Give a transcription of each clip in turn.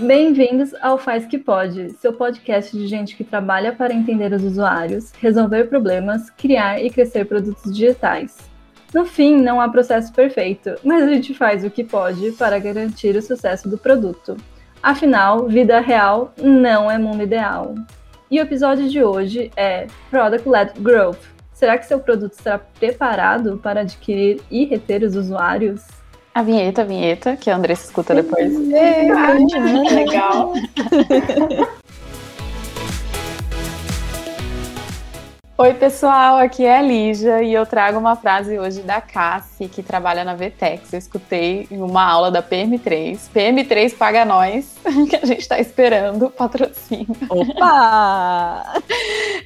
Bem-vindos ao Faz Que Pode, seu podcast de gente que trabalha para entender os usuários, resolver problemas, criar e crescer produtos digitais. No fim, não há processo perfeito, mas a gente faz o que pode para garantir o sucesso do produto. Afinal, vida real não é mundo ideal. E o episódio de hoje é Product Led Growth. Será que seu produto está preparado para adquirir e reter os usuários? A vinheta, a vinheta, que a Andressa escuta depois. É, legal. Oi, pessoal, aqui é a Lígia e eu trago uma frase hoje da Cassi, que trabalha na Vtex. Eu escutei em uma aula da PM3. PM3 paga nós, que a gente está esperando patrocínio. Opa!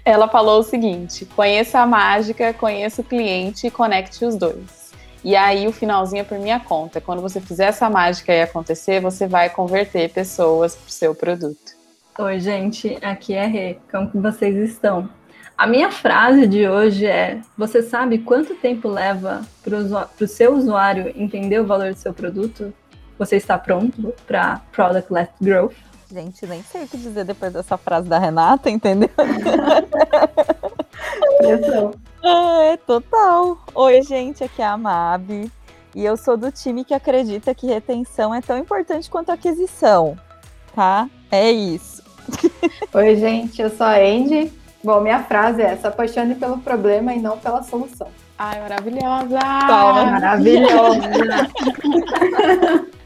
Ela falou o seguinte: conheça a mágica, conheça o cliente e conecte os dois. E aí o finalzinho é por minha conta. Quando você fizer essa mágica aí acontecer, você vai converter pessoas para o seu produto. Oi, gente, aqui é Rê. Como que vocês estão? A minha frase de hoje é: Você sabe quanto tempo leva para o seu usuário entender o valor do seu produto? Você está pronto para Product Led Growth? Gente, nem sei o que dizer depois dessa frase da Renata, entendeu? é, total. Oi, gente, aqui é a Mabi. E eu sou do time que acredita que retenção é tão importante quanto aquisição, tá? É isso. Oi, gente, eu sou a Andy Bom, minha frase é: se apaixone pelo problema e não pela solução. Ai, maravilhosa! Palma, maravilhosa!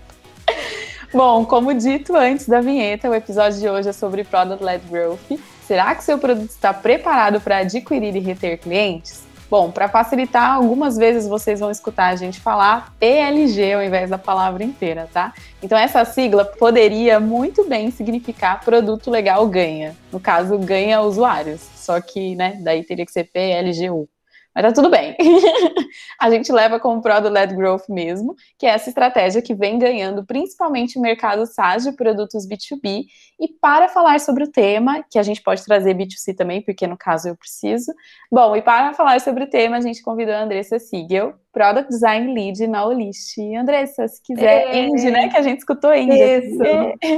Bom, como dito antes da vinheta, o episódio de hoje é sobre Product Led Growth. Será que seu produto está preparado para adquirir e reter clientes? Bom, para facilitar, algumas vezes vocês vão escutar a gente falar PLG ao invés da palavra inteira, tá? Então essa sigla poderia muito bem significar produto legal ganha. No caso, ganha usuários. Só que, né, daí teria que ser PLGU. Mas tá tudo bem. a gente leva como Product Led Growth mesmo, que é essa estratégia que vem ganhando principalmente o mercado SaaS de produtos B2B. E para falar sobre o tema, que a gente pode trazer B2C também, porque no caso eu preciso. Bom, e para falar sobre o tema, a gente convidou a Andressa Siegel, Product Design Lead na Olist. Andressa, se quiser, é. Andy, né? Que a gente escutou Andy. Isso,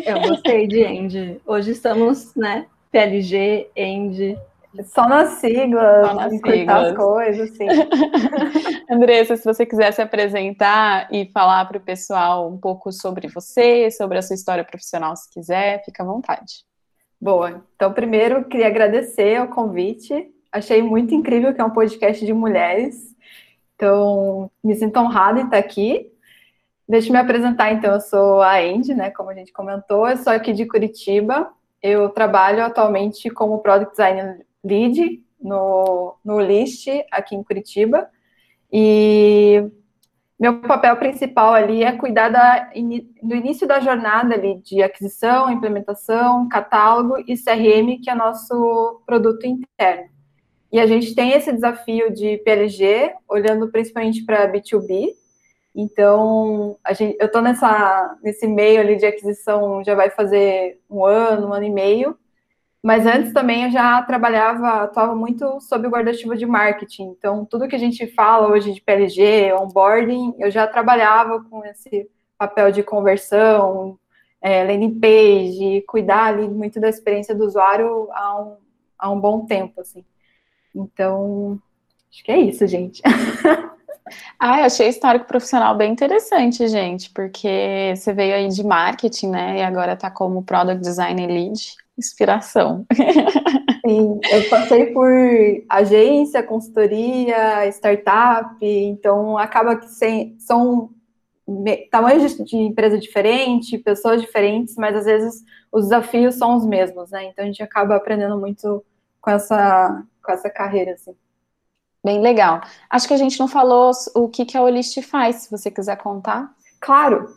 eu gostei de Andy. Hoje estamos, né? PLG, Andy, só nas siglas, Só nas siglas. as coisas, sim. Andressa, se você quiser se apresentar e falar para o pessoal um pouco sobre você, sobre a sua história profissional, se quiser, fica à vontade. Boa. Então, primeiro, queria agradecer o convite. Achei muito incrível que é um podcast de mulheres. Então, me sinto honrada em estar aqui. Deixa eu me apresentar, então. Eu sou a Andy, né? Como a gente comentou, eu sou aqui de Curitiba. Eu trabalho atualmente como Product Designer lead no, no List aqui em Curitiba. E meu papel principal ali é cuidar da, do início da jornada ali de aquisição, implementação, catálogo e CRM, que é nosso produto interno. E a gente tem esse desafio de PLG, olhando principalmente para B2B. Então, a gente, eu estou nesse meio ali de aquisição, já vai fazer um ano, um ano e meio. Mas antes também eu já trabalhava, atuava muito sob o guarda-chuva de marketing. Então, tudo que a gente fala hoje de PLG, onboarding, eu já trabalhava com esse papel de conversão, é, landing page, cuidar ali muito da experiência do usuário há um, há um bom tempo, assim. Então, acho que é isso, gente. Ah, eu achei histórico profissional bem interessante, gente, porque você veio aí de marketing, né, e agora tá como Product Design Lead inspiração. Sim, eu passei por agência, consultoria, startup, então acaba que sem, são tamanhos de, de empresa diferente, pessoas diferentes, mas às vezes os desafios são os mesmos, né? Então a gente acaba aprendendo muito com essa, com essa carreira, assim. Bem legal. Acho que a gente não falou o que, que a Olist faz, se você quiser contar. Claro.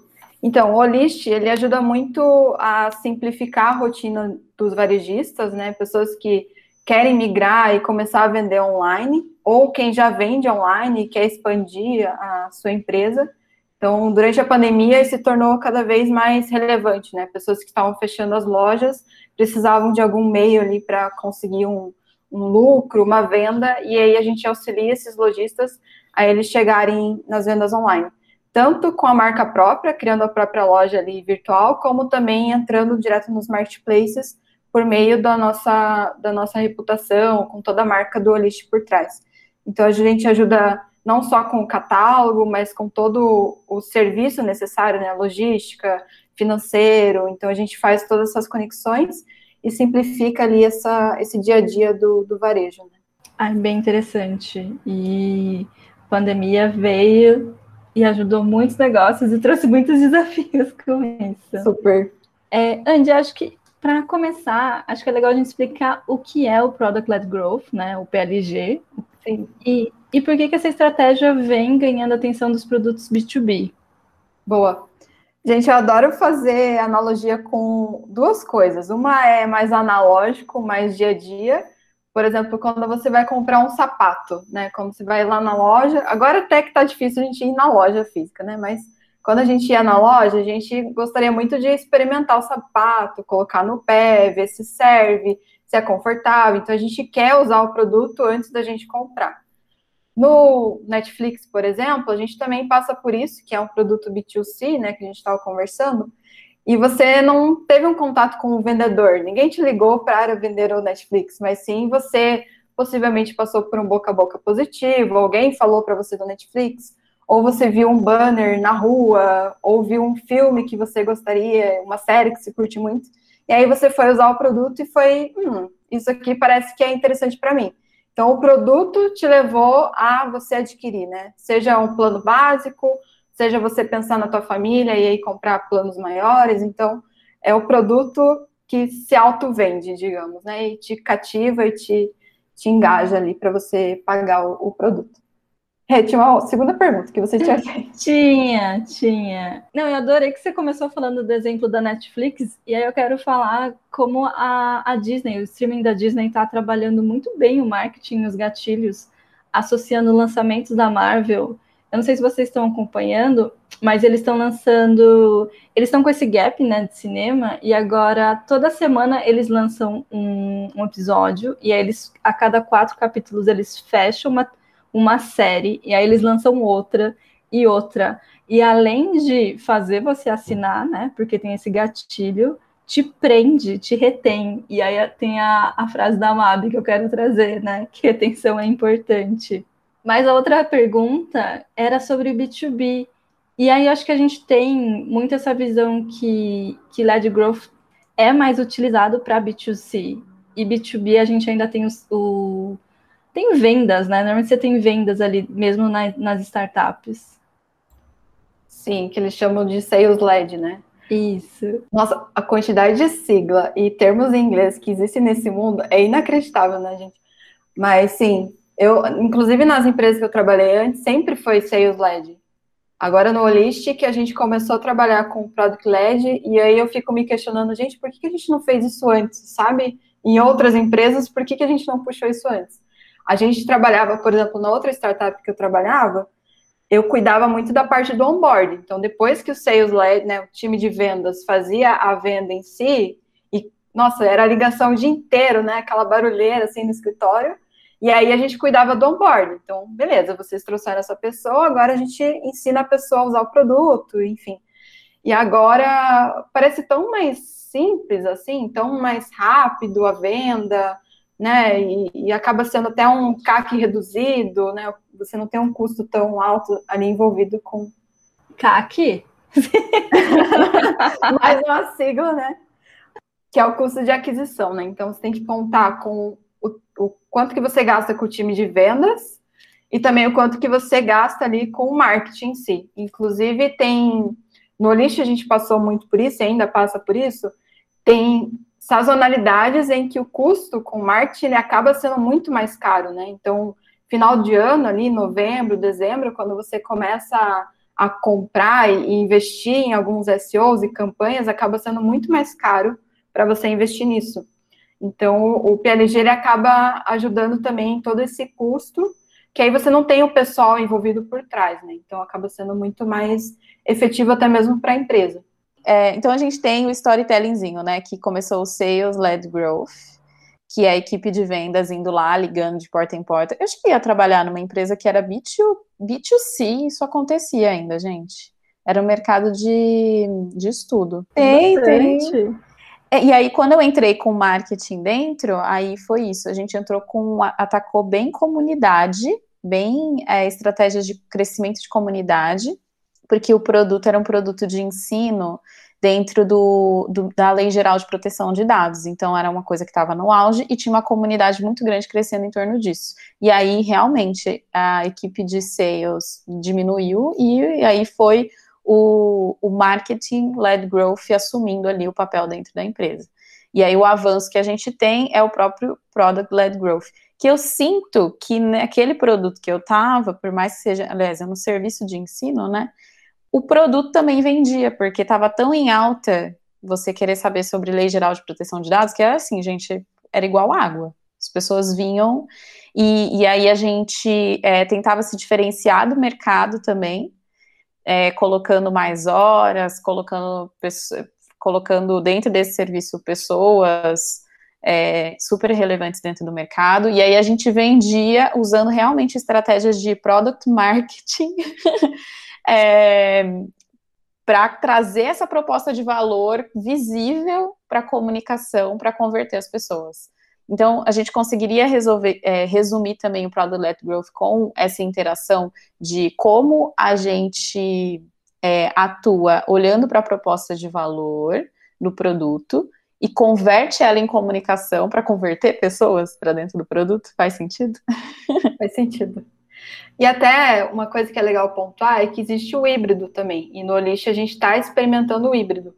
Então, o Olist, ele ajuda muito a simplificar a rotina dos varejistas, né? Pessoas que querem migrar e começar a vender online, ou quem já vende online e quer expandir a sua empresa. Então, durante a pandemia, isso se tornou cada vez mais relevante, né? Pessoas que estavam fechando as lojas precisavam de algum meio ali para conseguir um, um lucro, uma venda, e aí a gente auxilia esses lojistas a eles chegarem nas vendas online. tanto com a marca própria, criando a própria loja ali virtual, como também entrando direto nos marketplaces por meio da nossa, da nossa reputação, com toda a marca do Olist por trás. Então, a gente ajuda não só com o catálogo, mas com todo o serviço necessário, né, logística, financeiro. Então, a gente faz todas essas conexões e simplifica ali essa, esse dia a dia do, do varejo. Né? Ah, bem interessante. E a pandemia veio e ajudou muitos negócios e trouxe muitos desafios com isso. Super. É, Andy, acho que para começar, acho que é legal a gente explicar o que é o Product Led Growth, né, o PLG, Sim. e, e por que, que essa estratégia vem ganhando atenção dos produtos B2B. Boa. Gente, eu adoro fazer analogia com duas coisas. Uma é mais analógico, mais dia a dia. Por exemplo, quando você vai comprar um sapato, né? Quando você vai lá na loja. Agora até que tá difícil a gente ir na loja física, né? Mas quando a gente ia na loja, a gente gostaria muito de experimentar o sapato, colocar no pé, ver se serve, se é confortável. Então a gente quer usar o produto antes da gente comprar. No Netflix, por exemplo, a gente também passa por isso, que é um produto B2C, né, que a gente estava conversando, e você não teve um contato com o vendedor, ninguém te ligou para vender o Netflix, mas sim você possivelmente passou por um boca a boca positivo, alguém falou para você do Netflix, ou você viu um banner na rua, ou viu um filme que você gostaria, uma série que você curte muito, e aí você foi usar o produto e foi, hum, isso aqui parece que é interessante para mim. Então, o produto te levou a você adquirir, né? Seja um plano básico, seja você pensar na tua família e aí comprar planos maiores. Então, é o produto que se auto-vende, digamos, né? E te cativa e te, te engaja ali para você pagar o, o produto. É, tinha uma segunda pergunta que você tinha feito. Tinha, tinha. Não, eu adorei que você começou falando do exemplo da Netflix, e aí eu quero falar como a, a Disney, o streaming da Disney está trabalhando muito bem o marketing, os gatilhos, associando lançamentos da Marvel. Eu não sei se vocês estão acompanhando, mas eles estão lançando. Eles estão com esse gap né, de cinema, e agora toda semana eles lançam um, um episódio, e aí eles, a cada quatro capítulos, eles fecham uma uma série e aí eles lançam outra e outra. E além de fazer você assinar, né? Porque tem esse gatilho, te prende, te retém. E aí tem a, a frase da Mab que eu quero trazer, né? Que retenção é importante. Mas a outra pergunta era sobre o B2B. E aí acho que a gente tem muito essa visão que, que LED Growth é mais utilizado para B2C. E B2B a gente ainda tem o tem vendas, né? Normalmente você tem vendas ali, mesmo na, nas startups. Sim, que eles chamam de sales led, né? Isso. Nossa, a quantidade de sigla e termos em inglês que existe nesse mundo é inacreditável, né, gente? Mas sim, eu, inclusive nas empresas que eu trabalhei antes, sempre foi sales led. Agora no Holistic a gente começou a trabalhar com product led e aí eu fico me questionando, gente, por que, que a gente não fez isso antes, sabe? Em outras empresas, por que, que a gente não puxou isso antes? A gente trabalhava, por exemplo, na outra startup que eu trabalhava, eu cuidava muito da parte do onboard. Então, depois que o sales led, né, o time de vendas fazia a venda em si, e nossa, era a ligação o dia inteiro, né, aquela barulheira assim no escritório. E aí a gente cuidava do onboard. Então, beleza, vocês trouxeram essa pessoa, agora a gente ensina a pessoa a usar o produto, enfim. E agora parece tão mais simples assim, tão mais rápido a venda né? E, e, acaba sendo até um CAC reduzido, né? Você não tem um custo tão alto ali envolvido com CAC. Mais uma sigla, né? Que é o custo de aquisição, né? Então você tem que contar com o, o quanto que você gasta com o time de vendas e também o quanto que você gasta ali com o marketing em si. Inclusive, tem. No lixo a gente passou muito por isso, e ainda passa por isso. Tem sazonalidades em que o custo com marketing ele acaba sendo muito mais caro, né? Então, final de ano, ali, novembro, dezembro, quando você começa a, a comprar e investir em alguns SEOs e campanhas, acaba sendo muito mais caro para você investir nisso. Então, o PLG ele acaba ajudando também em todo esse custo, que aí você não tem o pessoal envolvido por trás, né? Então, acaba sendo muito mais efetivo até mesmo para a empresa. É, então a gente tem o storytellingzinho, né? Que começou o Sales Led Growth, que é a equipe de vendas indo lá, ligando de porta em porta. Eu cheguei a trabalhar numa empresa que era B2, B2C, isso acontecia ainda, gente. Era um mercado de, de estudo. Tem, tem. É, e aí, quando eu entrei com marketing dentro, aí foi isso. A gente entrou com. atacou bem comunidade, bem é, estratégias de crescimento de comunidade, porque o produto era um produto de ensino dentro do, do, da Lei Geral de Proteção de Dados. Então, era uma coisa que estava no auge e tinha uma comunidade muito grande crescendo em torno disso. E aí, realmente, a equipe de sales diminuiu e, aí foi o, o marketing-led growth assumindo ali o papel dentro da empresa. E aí, o avanço que a gente tem é o próprio product-led growth. Que eu sinto que naquele produto que eu estava, por mais que seja, aliás, é um serviço de ensino, né? O produto também vendia, porque estava tão em alta você querer saber sobre lei geral de proteção de dados, que era assim, gente, era igual água. As pessoas vinham e, e aí a gente é, tentava se diferenciar do mercado também, é, colocando mais horas, colocando, colocando dentro desse serviço pessoas é, super relevantes dentro do mercado, e aí a gente vendia usando realmente estratégias de product marketing é, para trazer essa proposta de valor visível para a comunicação, para converter as pessoas. Então, a gente conseguiria resolver, é, resumir também o Product Growth com essa interação de como a gente é, atua olhando para a proposta de valor do produto e converte ela em comunicação para converter pessoas para dentro do produto. Faz sentido? Faz sentido. E até uma coisa que é legal pontuar é que existe o híbrido também. E no Olist a gente está experimentando o híbrido.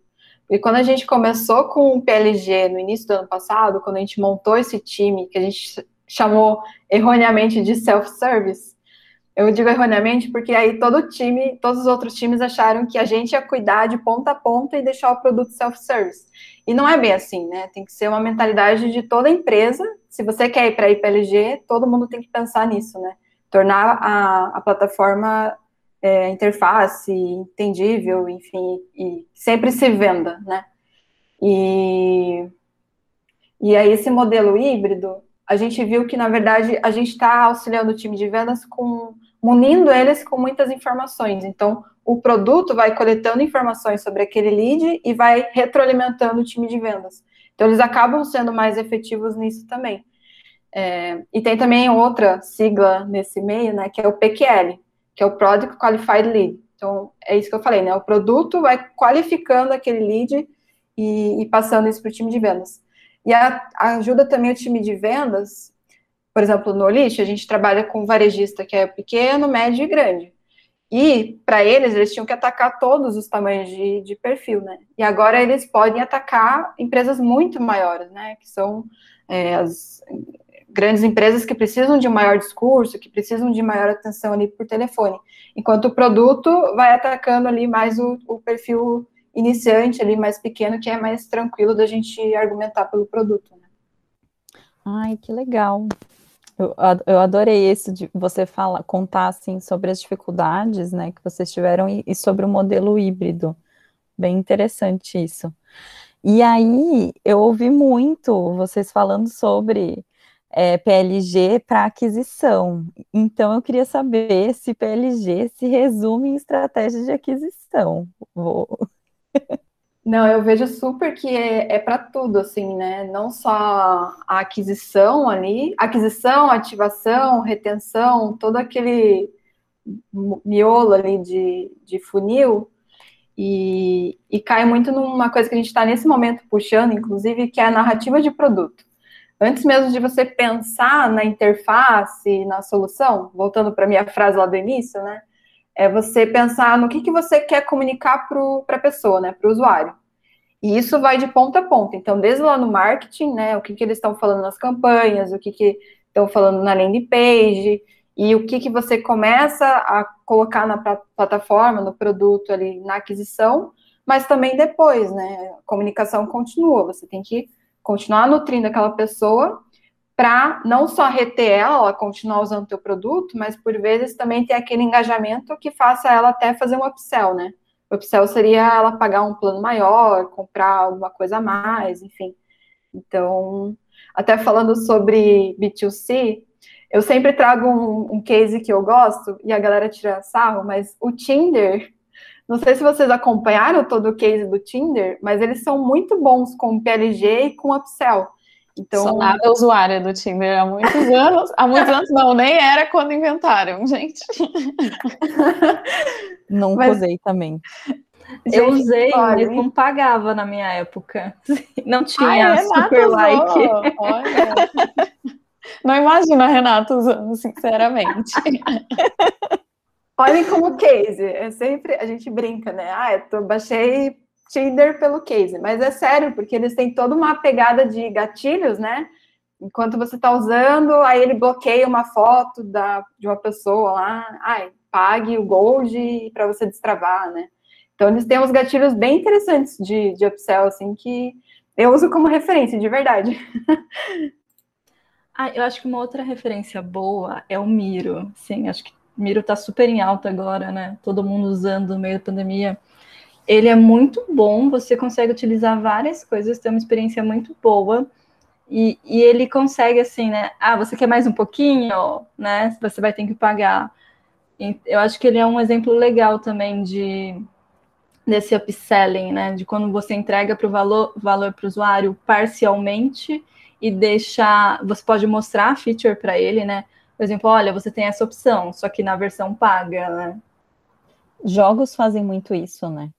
E quando a gente começou com o PLG no início do ano passado, quando a gente montou esse time, que a gente chamou erroneamente de self-service, eu digo erroneamente porque aí todo time, todos os outros times acharam que a gente ia cuidar de ponta a ponta e deixar o produto self-service. E não é bem assim, né? Tem que ser uma mentalidade de toda empresa. Se você quer ir para a IPLG, todo mundo tem que pensar nisso, né? Tornar a, a plataforma é, interface entendível, enfim, e sempre se venda, né? E, e aí esse modelo híbrido, a gente viu que, na verdade, a gente está auxiliando o time de vendas com, munindo eles com muitas informações. Então, o produto vai coletando informações sobre aquele lead e vai retroalimentando o time de vendas. Então, eles acabam sendo mais efetivos nisso também. É, e tem também outra sigla nesse meio, né, que é o PQL, que é o Product Qualified Lead. Então, é isso que eu falei, né? O produto vai qualificando aquele lead e, e passando isso para o time de vendas. E a, ajuda também o time de vendas, por exemplo, no Olist, a gente trabalha com varejista que é pequeno, médio e grande. E, para eles, eles tinham que atacar todos os tamanhos de, de perfil, né? E agora eles podem atacar empresas muito maiores, né? Que são é, as grandes empresas que precisam de um maior discurso, que precisam de maior atenção ali por telefone, enquanto o produto vai atacando ali mais o, o perfil iniciante ali mais pequeno, que é mais tranquilo da gente argumentar pelo produto. Né? Ai, que legal. Eu, eu adorei esse de você falar, contar assim sobre as dificuldades, né, que vocês tiveram e, e sobre o modelo híbrido. Bem interessante isso. E aí eu ouvi muito vocês falando sobre é, PLG para aquisição. Então, eu queria saber se PLG se resume em estratégia de aquisição. Vou... Não, eu vejo super que é, é para tudo, assim, né? Não só a aquisição ali, aquisição, ativação, retenção, todo aquele miolo ali de, de funil, e, e cai muito numa coisa que a gente está nesse momento puxando, inclusive, que é a narrativa de produto antes mesmo de você pensar na interface, na solução, voltando para a minha frase lá do início, né? É você pensar no que, que você quer comunicar para a pessoa, né? Para o usuário. E isso vai de ponta a ponta. Então, desde lá no marketing, né? O que, que eles estão falando nas campanhas, o que, que estão falando na landing page, e o que, que você começa a colocar na plataforma, no produto ali, na aquisição, mas também depois, né? A comunicação continua, você tem que continuar nutrindo aquela pessoa para não só reter ela, continuar usando o teu produto, mas por vezes também ter aquele engajamento que faça ela até fazer um upsell, né? O upsell seria ela pagar um plano maior, comprar alguma coisa a mais, enfim. Então, Até falando sobre B2C, eu sempre trago um, um case que eu gosto e a galera tira sarro, mas o Tinder, não sei se vocês acompanharam todo o case do Tinder, mas eles são muito bons com PLG e com upsell. Então, Sou nada usuária do Tinder há muitos anos. há muitos anos não, nem era quando inventaram, gente. Não Mas... usei também. Gente, eu usei, mas não pagava na minha época. Não tinha Ai, super like. Olha. Não imagino a Renata usando, sinceramente. Olhem como case. É sempre a gente brinca, né? Ah, eu tô, baixei Tinder pelo case, mas é sério, porque eles têm toda uma pegada de gatilhos, né? Enquanto você está usando, aí ele bloqueia uma foto da, de uma pessoa lá, ai, pague o Gold para você destravar, né? Então eles têm uns gatilhos bem interessantes de, de upsell, assim, que eu uso como referência, de verdade. ah, eu acho que uma outra referência boa é o Miro. Sim, acho que Miro está super em alta agora, né? Todo mundo usando no meio da pandemia ele é muito bom, você consegue utilizar várias coisas, tem uma experiência muito boa. E, e ele consegue assim, né? Ah, você quer mais um pouquinho, né? Você vai ter que pagar. Eu acho que ele é um exemplo legal também de desse upselling, né? De quando você entrega para o valor valor para o usuário parcialmente e deixa, você pode mostrar a feature para ele, né? Por exemplo, olha, você tem essa opção, só que na versão paga, né? Jogos fazem muito isso, né?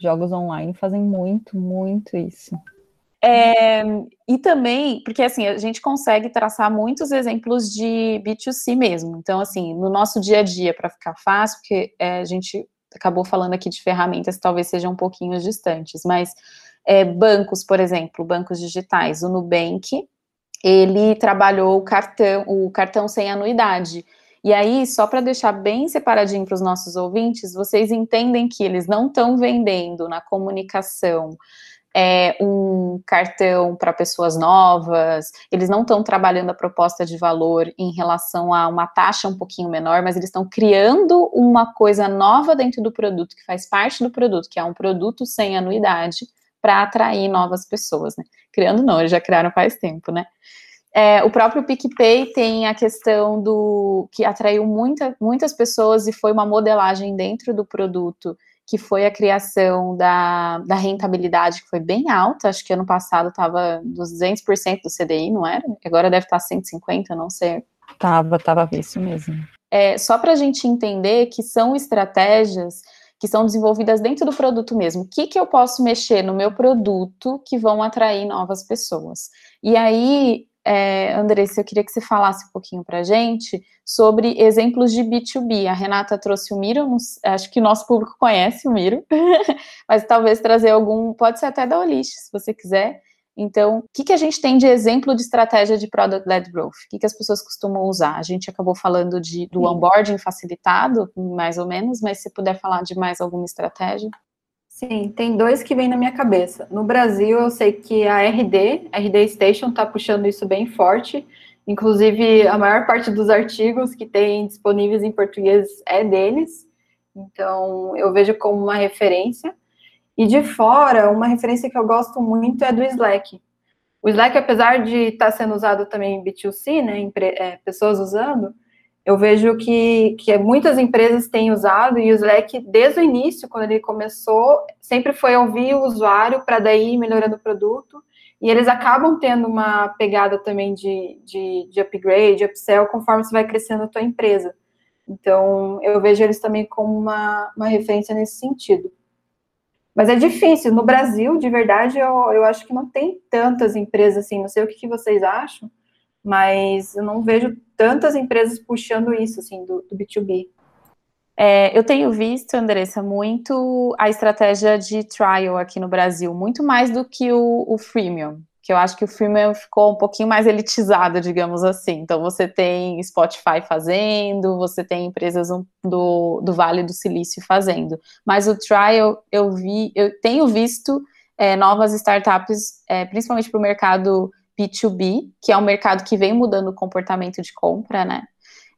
Jogos online fazem muito, muito isso. É, e também, porque assim, a gente consegue traçar muitos exemplos de B2C mesmo. Então, assim, no nosso dia a dia, para ficar fácil, porque é, a gente acabou falando aqui de ferramentas que talvez sejam um pouquinho distantes, mas é, bancos, por exemplo, bancos digitais, o Nubank, ele trabalhou o cartão, o cartão sem anuidade. E aí, só para deixar bem separadinho para os nossos ouvintes, vocês entendem que eles não estão vendendo na comunicação é, um cartão para pessoas novas, eles não estão trabalhando a proposta de valor em relação a uma taxa um pouquinho menor, mas eles estão criando uma coisa nova dentro do produto, que faz parte do produto, que é um produto sem anuidade, para atrair novas pessoas, né? Criando não, eles já criaram faz tempo, né? É, o próprio PicPay tem a questão do que atraiu muita, muitas pessoas e foi uma modelagem dentro do produto, que foi a criação da, da rentabilidade, que foi bem alta, acho que ano passado estava dos 200% do CDI, não era? Agora deve estar 150%, não sei. Tava, tava isso mesmo. É, só para a gente entender que são estratégias que são desenvolvidas dentro do produto mesmo. O que, que eu posso mexer no meu produto que vão atrair novas pessoas? E aí, é, Andressa, eu queria que você falasse um pouquinho para gente sobre exemplos de B2B. A Renata trouxe o Miro, acho que o nosso público conhece o Miro, mas talvez trazer algum, pode ser até da Olish, se você quiser. Então, o que, que a gente tem de exemplo de estratégia de Product-Led Growth? O que, que as pessoas costumam usar? A gente acabou falando de, do onboarding facilitado, mais ou menos, mas se puder falar de mais alguma estratégia. Sim, tem dois que vêm na minha cabeça. No Brasil, eu sei que a RD, RD Station, está puxando isso bem forte. Inclusive, a maior parte dos artigos que tem disponíveis em português é deles. Então, eu vejo como uma referência. E de fora, uma referência que eu gosto muito é do Slack. O Slack, apesar de estar tá sendo usado também em B2C, né, em, é, pessoas usando, eu vejo que, que muitas empresas têm usado e o Slack, desde o início, quando ele começou, sempre foi ouvir o usuário para daí ir melhorando o produto. E eles acabam tendo uma pegada também de, de, de upgrade, de upsell, conforme você vai crescendo a tua empresa. Então, eu vejo eles também como uma, uma referência nesse sentido. Mas é difícil. No Brasil, de verdade, eu, eu acho que não tem tantas empresas assim. Não sei o que, que vocês acham, mas eu não vejo tantas empresas puxando isso, assim, do, do B2B. É, eu tenho visto, Andressa, muito a estratégia de trial aqui no Brasil, muito mais do que o, o freemium, que eu acho que o freemium ficou um pouquinho mais elitizado, digamos assim. Então, você tem Spotify fazendo, você tem empresas do, do Vale do Silício fazendo. Mas o trial, eu vi, eu tenho visto é, novas startups, é, principalmente para o mercado B2B, que é um mercado que vem mudando o comportamento de compra, né?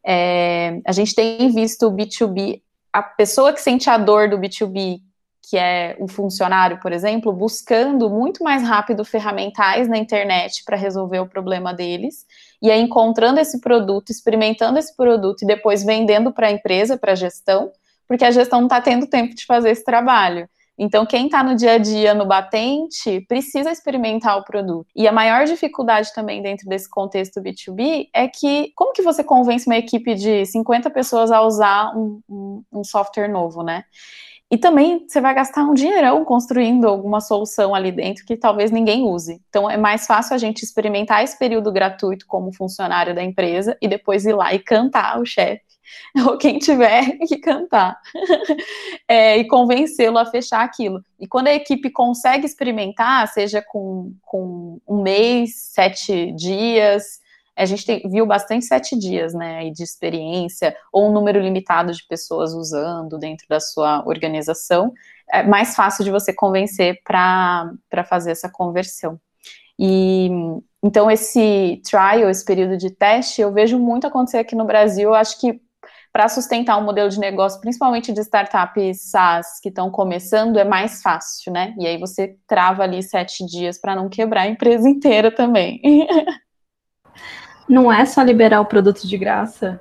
É, a gente tem visto o B2B, a pessoa que sente a dor do B2B, que é um funcionário, por exemplo, buscando muito mais rápido ferramentais na internet para resolver o problema deles, e aí encontrando esse produto, experimentando esse produto e depois vendendo para a empresa, para a gestão, porque a gestão não está tendo tempo de fazer esse trabalho. Então, quem está no dia a dia no batente precisa experimentar o produto. E a maior dificuldade também dentro desse contexto B2B é que como que você convence uma equipe de 50 pessoas a usar um, um, um software novo, né? E também você vai gastar um dinheirão construindo alguma solução ali dentro que talvez ninguém use. Então é mais fácil a gente experimentar esse período gratuito como funcionário da empresa e depois ir lá e cantar o chefe ou quem tiver que cantar, é, e convencê-lo a fechar aquilo. E quando a equipe consegue experimentar, seja com, com um mês, sete dias, a gente tem, viu bastante sete dias, né, de experiência, ou um número limitado de pessoas usando dentro da sua organização, é mais fácil de você convencer para fazer essa conversão. E então esse trial, esse período de teste, eu vejo muito acontecer aqui no Brasil. Eu acho que para sustentar um modelo de negócio, principalmente de startups SaaS que estão começando, é mais fácil, né? E aí você trava ali sete dias para não quebrar a empresa inteira também. Não é só liberar o produto de graça?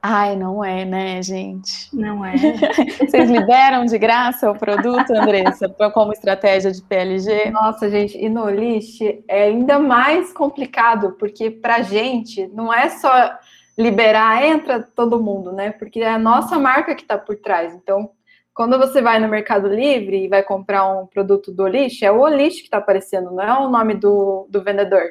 Ai, não é, né, gente? Não é. Vocês liberam de graça o produto, Andressa, como estratégia de PLG? Nossa, gente, e no list é ainda mais complicado, porque para gente não é só liberar, entra todo mundo, né? Porque é a nossa marca que está por trás. Então, quando você vai no Mercado Livre e vai comprar um produto do Olist, é o Olist que está aparecendo, não é o nome do, do vendedor.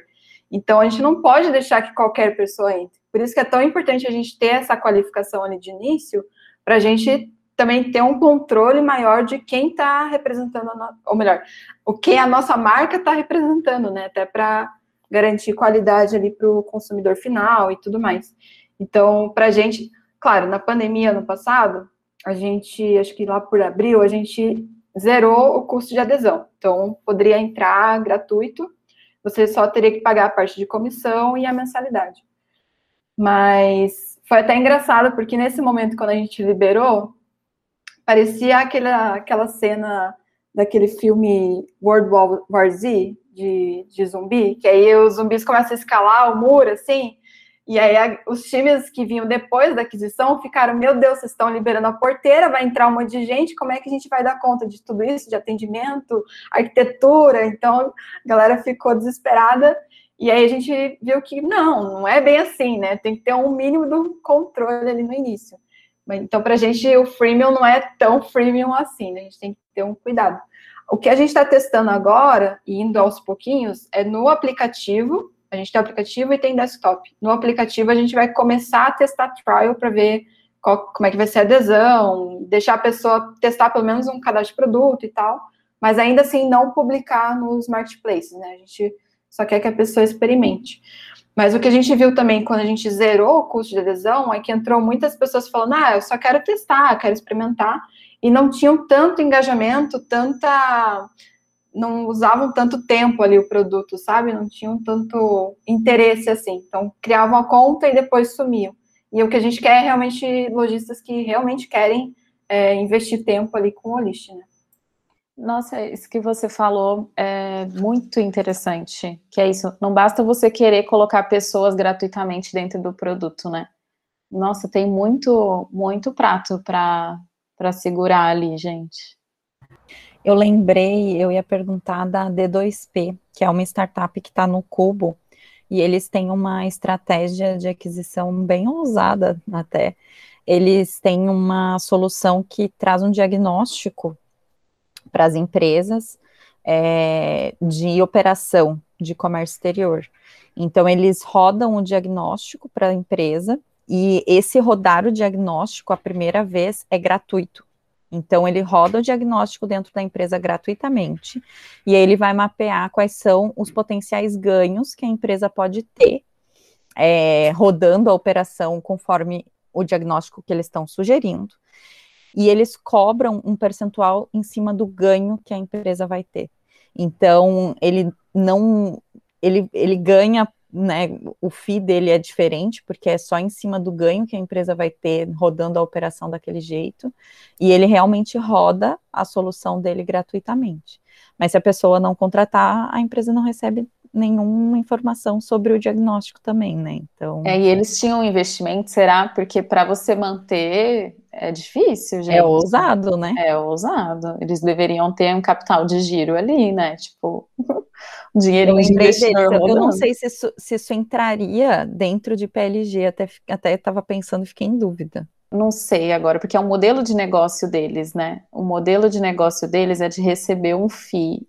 Então, a gente não pode deixar que qualquer pessoa entre. Por isso que é tão importante a gente ter essa qualificação ali de início, para a gente também ter um controle maior de quem está representando, a ou melhor, o que a nossa marca está representando, né? Até para garantir qualidade ali para o consumidor final e tudo mais. Então, para a gente, claro, na pandemia ano passado, a gente, acho que lá por abril, a gente zerou o custo de adesão. Então, poderia entrar gratuito você só teria que pagar a parte de comissão e a mensalidade. Mas foi até engraçado, porque nesse momento, quando a gente liberou, parecia aquela, aquela cena daquele filme World War Z, de, de zumbi, que aí os zumbis começam a escalar o muro, assim, e aí a, os times que vinham depois da aquisição ficaram, meu Deus, vocês estão liberando a porteira, vai entrar um monte de gente, como é que a gente vai dar conta de tudo isso, de atendimento, arquitetura? Então, a galera ficou desesperada. E aí a gente viu que não, não é bem assim, né? Tem que ter um mínimo do controle ali no início. Então, para a gente, o freemium não é tão freemium assim, né? A gente tem que ter um cuidado. O que a gente está testando agora, indo aos pouquinhos, é no aplicativo, a gente tem aplicativo e tem desktop. No aplicativo, a gente vai começar a testar trial para ver qual, como é que vai ser a adesão, deixar a pessoa testar pelo menos um cadastro de produto e tal, mas ainda assim não publicar nos marketplaces, né? A gente só quer que a pessoa experimente. Mas o que a gente viu também quando a gente zerou o custo de adesão é que entrou muitas pessoas falando: ah, eu só quero testar, quero experimentar, e não tinham tanto engajamento, tanta não usavam tanto tempo ali o produto, sabe? Não tinham tanto interesse assim. Então, criavam a conta e depois sumiam. E o que a gente quer é realmente lojistas que realmente querem é, investir tempo ali com o list, né? Nossa, isso que você falou é muito interessante. Que é isso, não basta você querer colocar pessoas gratuitamente dentro do produto, né? Nossa, tem muito, muito prato para segurar ali, gente eu lembrei, eu ia perguntar da D2P, que é uma startup que está no Cubo, e eles têm uma estratégia de aquisição bem ousada até. Eles têm uma solução que traz um diagnóstico para as empresas é, de operação de comércio exterior. Então, eles rodam o diagnóstico para a empresa, e esse rodar o diagnóstico a primeira vez é gratuito. Então, ele roda o diagnóstico dentro da empresa gratuitamente, e aí ele vai mapear quais são os potenciais ganhos que a empresa pode ter é, rodando a operação conforme o diagnóstico que eles estão sugerindo, e eles cobram um percentual em cima do ganho que a empresa vai ter. Então, ele não. Ele, ele ganha né, o FII dele é diferente, porque é só em cima do ganho que a empresa vai ter rodando a operação daquele jeito, e ele realmente roda a solução dele gratuitamente. Mas se a pessoa não contratar, a empresa não recebe nenhuma informação sobre o diagnóstico também, né? Então. É, e eles tinham um investimento, será? Porque para você manter é difícil, gente. É ousado, né? É ousado. Eles deveriam ter um capital de giro ali, né? Tipo, dinheiro de investidor Eu não sei se isso, se isso entraria dentro de PLG, até até estava pensando e fiquei em dúvida. Não sei agora, porque é o modelo de negócio deles, né? O modelo de negócio deles é de receber um FII.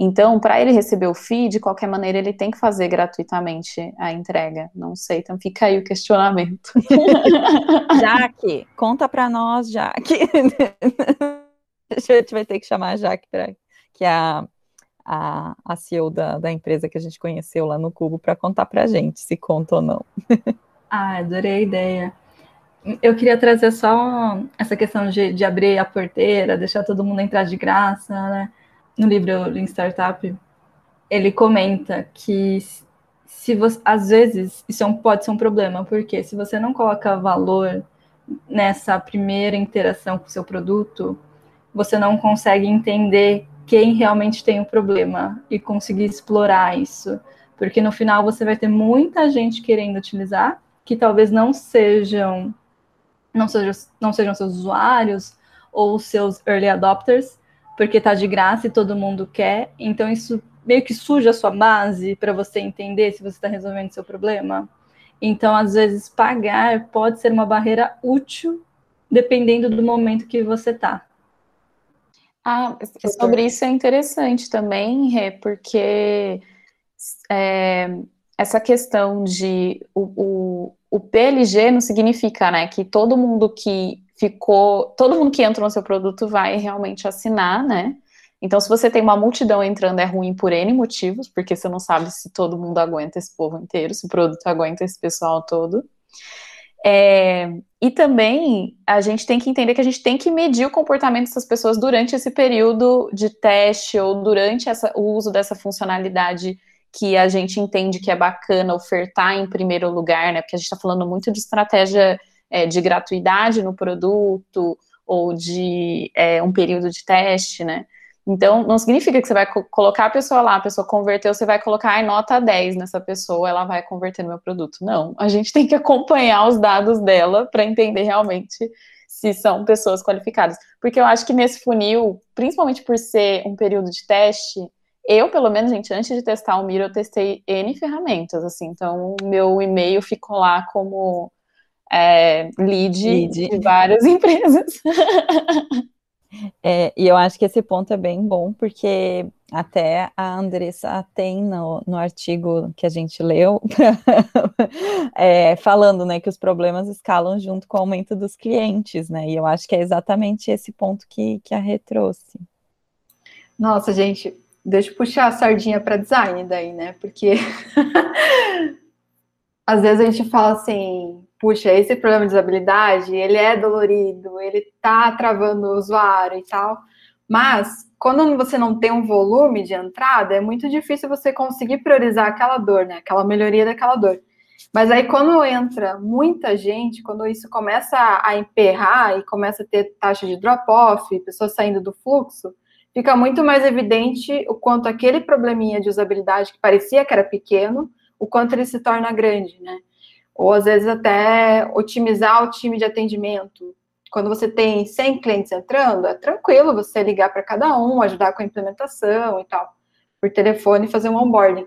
Então, para ele receber o FII, de qualquer maneira, ele tem que fazer gratuitamente a entrega. Não sei, então fica aí o questionamento. Jaque, conta para nós, Jaque. a gente vai ter que chamar a Jaque, pra, que é a, a, a CEO da, da empresa que a gente conheceu lá no Cubo, para contar para a gente se conta ou não. ah, adorei a ideia. Eu queria trazer só essa questão de, de abrir a porteira, deixar todo mundo entrar de graça, né? No livro Lean Startup, ele comenta que se você, às vezes isso é um, pode ser um problema, porque se você não coloca valor nessa primeira interação com o seu produto, você não consegue entender quem realmente tem o problema e conseguir explorar isso. Porque no final você vai ter muita gente querendo utilizar, que talvez não sejam não sejam, não sejam seus usuários ou seus early adopters, porque tá de graça e todo mundo quer. Então isso meio que suja a sua base para você entender se você está resolvendo seu problema. Então, às vezes, pagar pode ser uma barreira útil, dependendo do momento que você está. Ah, sobre isso é interessante também, Rê, porque é, essa questão de o, o, o PLG não significa né, que todo mundo que ficou. Todo mundo que entra no seu produto vai realmente assinar, né? Então, se você tem uma multidão entrando, é ruim por N motivos, porque você não sabe se todo mundo aguenta esse povo inteiro, se o produto aguenta esse pessoal todo. É, e também a gente tem que entender que a gente tem que medir o comportamento dessas pessoas durante esse período de teste ou durante essa, o uso dessa funcionalidade que a gente entende que é bacana ofertar em primeiro lugar, né? Porque a gente está falando muito de estratégia é, de gratuidade no produto ou de é, um período de teste, né? Então, não significa que você vai co colocar a pessoa lá, a pessoa converteu, você vai colocar a nota 10 nessa pessoa, ela vai converter no meu produto. Não, a gente tem que acompanhar os dados dela para entender realmente se são pessoas qualificadas. Porque eu acho que nesse funil, principalmente por ser um período de teste, eu, pelo menos, gente, antes de testar o Miro, eu testei N ferramentas, assim, então o meu e-mail ficou lá como é, lead, lead, de várias empresas. É, e eu acho que esse ponto é bem bom, porque até a Andressa tem no, no artigo que a gente leu, é, falando né, que os problemas escalam junto com o aumento dos clientes, né? E eu acho que é exatamente esse ponto que, que a Rê trouxe. Nossa, gente, deixa eu puxar a sardinha para design daí, né? Porque às vezes a gente fala assim, puxa, esse problema de usabilidade, ele é dolorido, ele tá travando o usuário e tal, mas quando você não tem um volume de entrada, é muito difícil você conseguir priorizar aquela dor, né? Aquela melhoria daquela dor. Mas aí quando entra muita gente, quando isso começa a emperrar e começa a ter taxa de drop-off, pessoas saindo do fluxo, fica muito mais evidente o quanto aquele probleminha de usabilidade que parecia que era pequeno, o quanto ele se torna grande, né? Ou às vezes até otimizar o time de atendimento. Quando você tem 100 clientes entrando, é tranquilo você ligar para cada um, ajudar com a implementação e tal, por telefone e fazer um onboarding.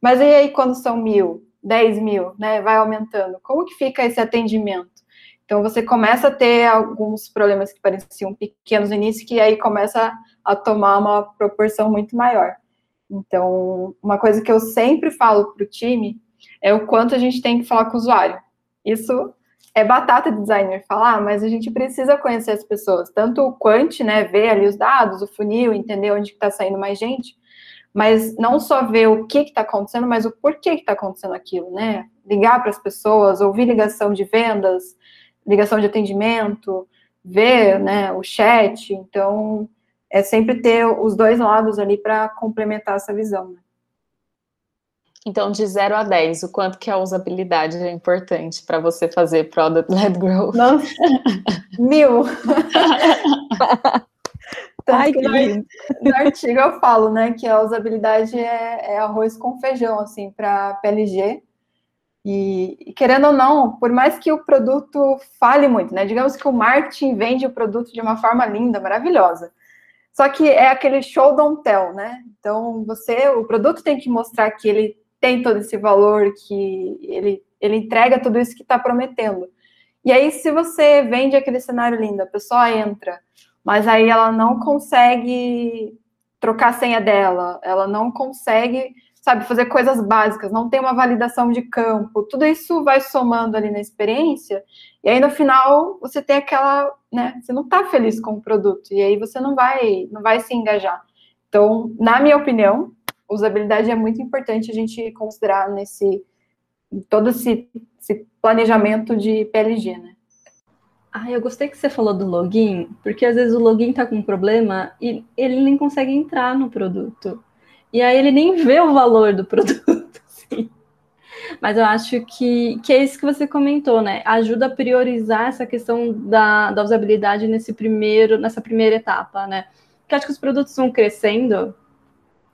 Mas e aí quando são mil, 10 mil, né? Vai aumentando. Como que fica esse atendimento? Então você começa a ter alguns problemas que pareciam pequenos no início, que aí começa a tomar uma proporção muito maior. Então, uma coisa que eu sempre falo para o time é o quanto a gente tem que falar com o usuário. Isso é batata de designer falar, mas a gente precisa conhecer as pessoas, tanto o quant, né, ver ali os dados, o funil, entender onde está saindo mais gente, mas não só ver o que está acontecendo, mas o porquê que está acontecendo aquilo, né? Ligar para as pessoas, ouvir ligação de vendas, ligação de atendimento, ver, né, o chat. Então, é sempre ter os dois lados ali para complementar essa visão. Né? Então, de 0 a 10, o quanto que a usabilidade é importante para você fazer Product-Led Growth? Nossa, mil! Ai, que no, no artigo eu falo, né, que a usabilidade é, é arroz com feijão, assim, para PLG. E, e, querendo ou não, por mais que o produto fale muito, né, digamos que o marketing vende o produto de uma forma linda, maravilhosa. Só que é aquele show don't tell, né? Então, você, o produto tem que mostrar que ele tem todo esse valor, que ele, ele entrega tudo isso que está prometendo. E aí, se você vende aquele cenário lindo, a pessoa entra, mas aí ela não consegue trocar a senha dela, ela não consegue, sabe, fazer coisas básicas, não tem uma validação de campo, tudo isso vai somando ali na experiência, e aí no final você tem aquela, né, você não está feliz com o produto, e aí você não vai, não vai se engajar. Então, na minha opinião, usabilidade é muito importante a gente considerar nesse todo esse, esse planejamento de PLG, né? Ah, eu gostei que você falou do login, porque às vezes o login tá com um problema e ele nem consegue entrar no produto. E aí ele nem vê o valor do produto. Assim. Mas eu acho que, que é isso que você comentou, né? Ajuda a priorizar essa questão da, da usabilidade nesse primeiro, nessa primeira etapa, né? Porque acho que os produtos vão crescendo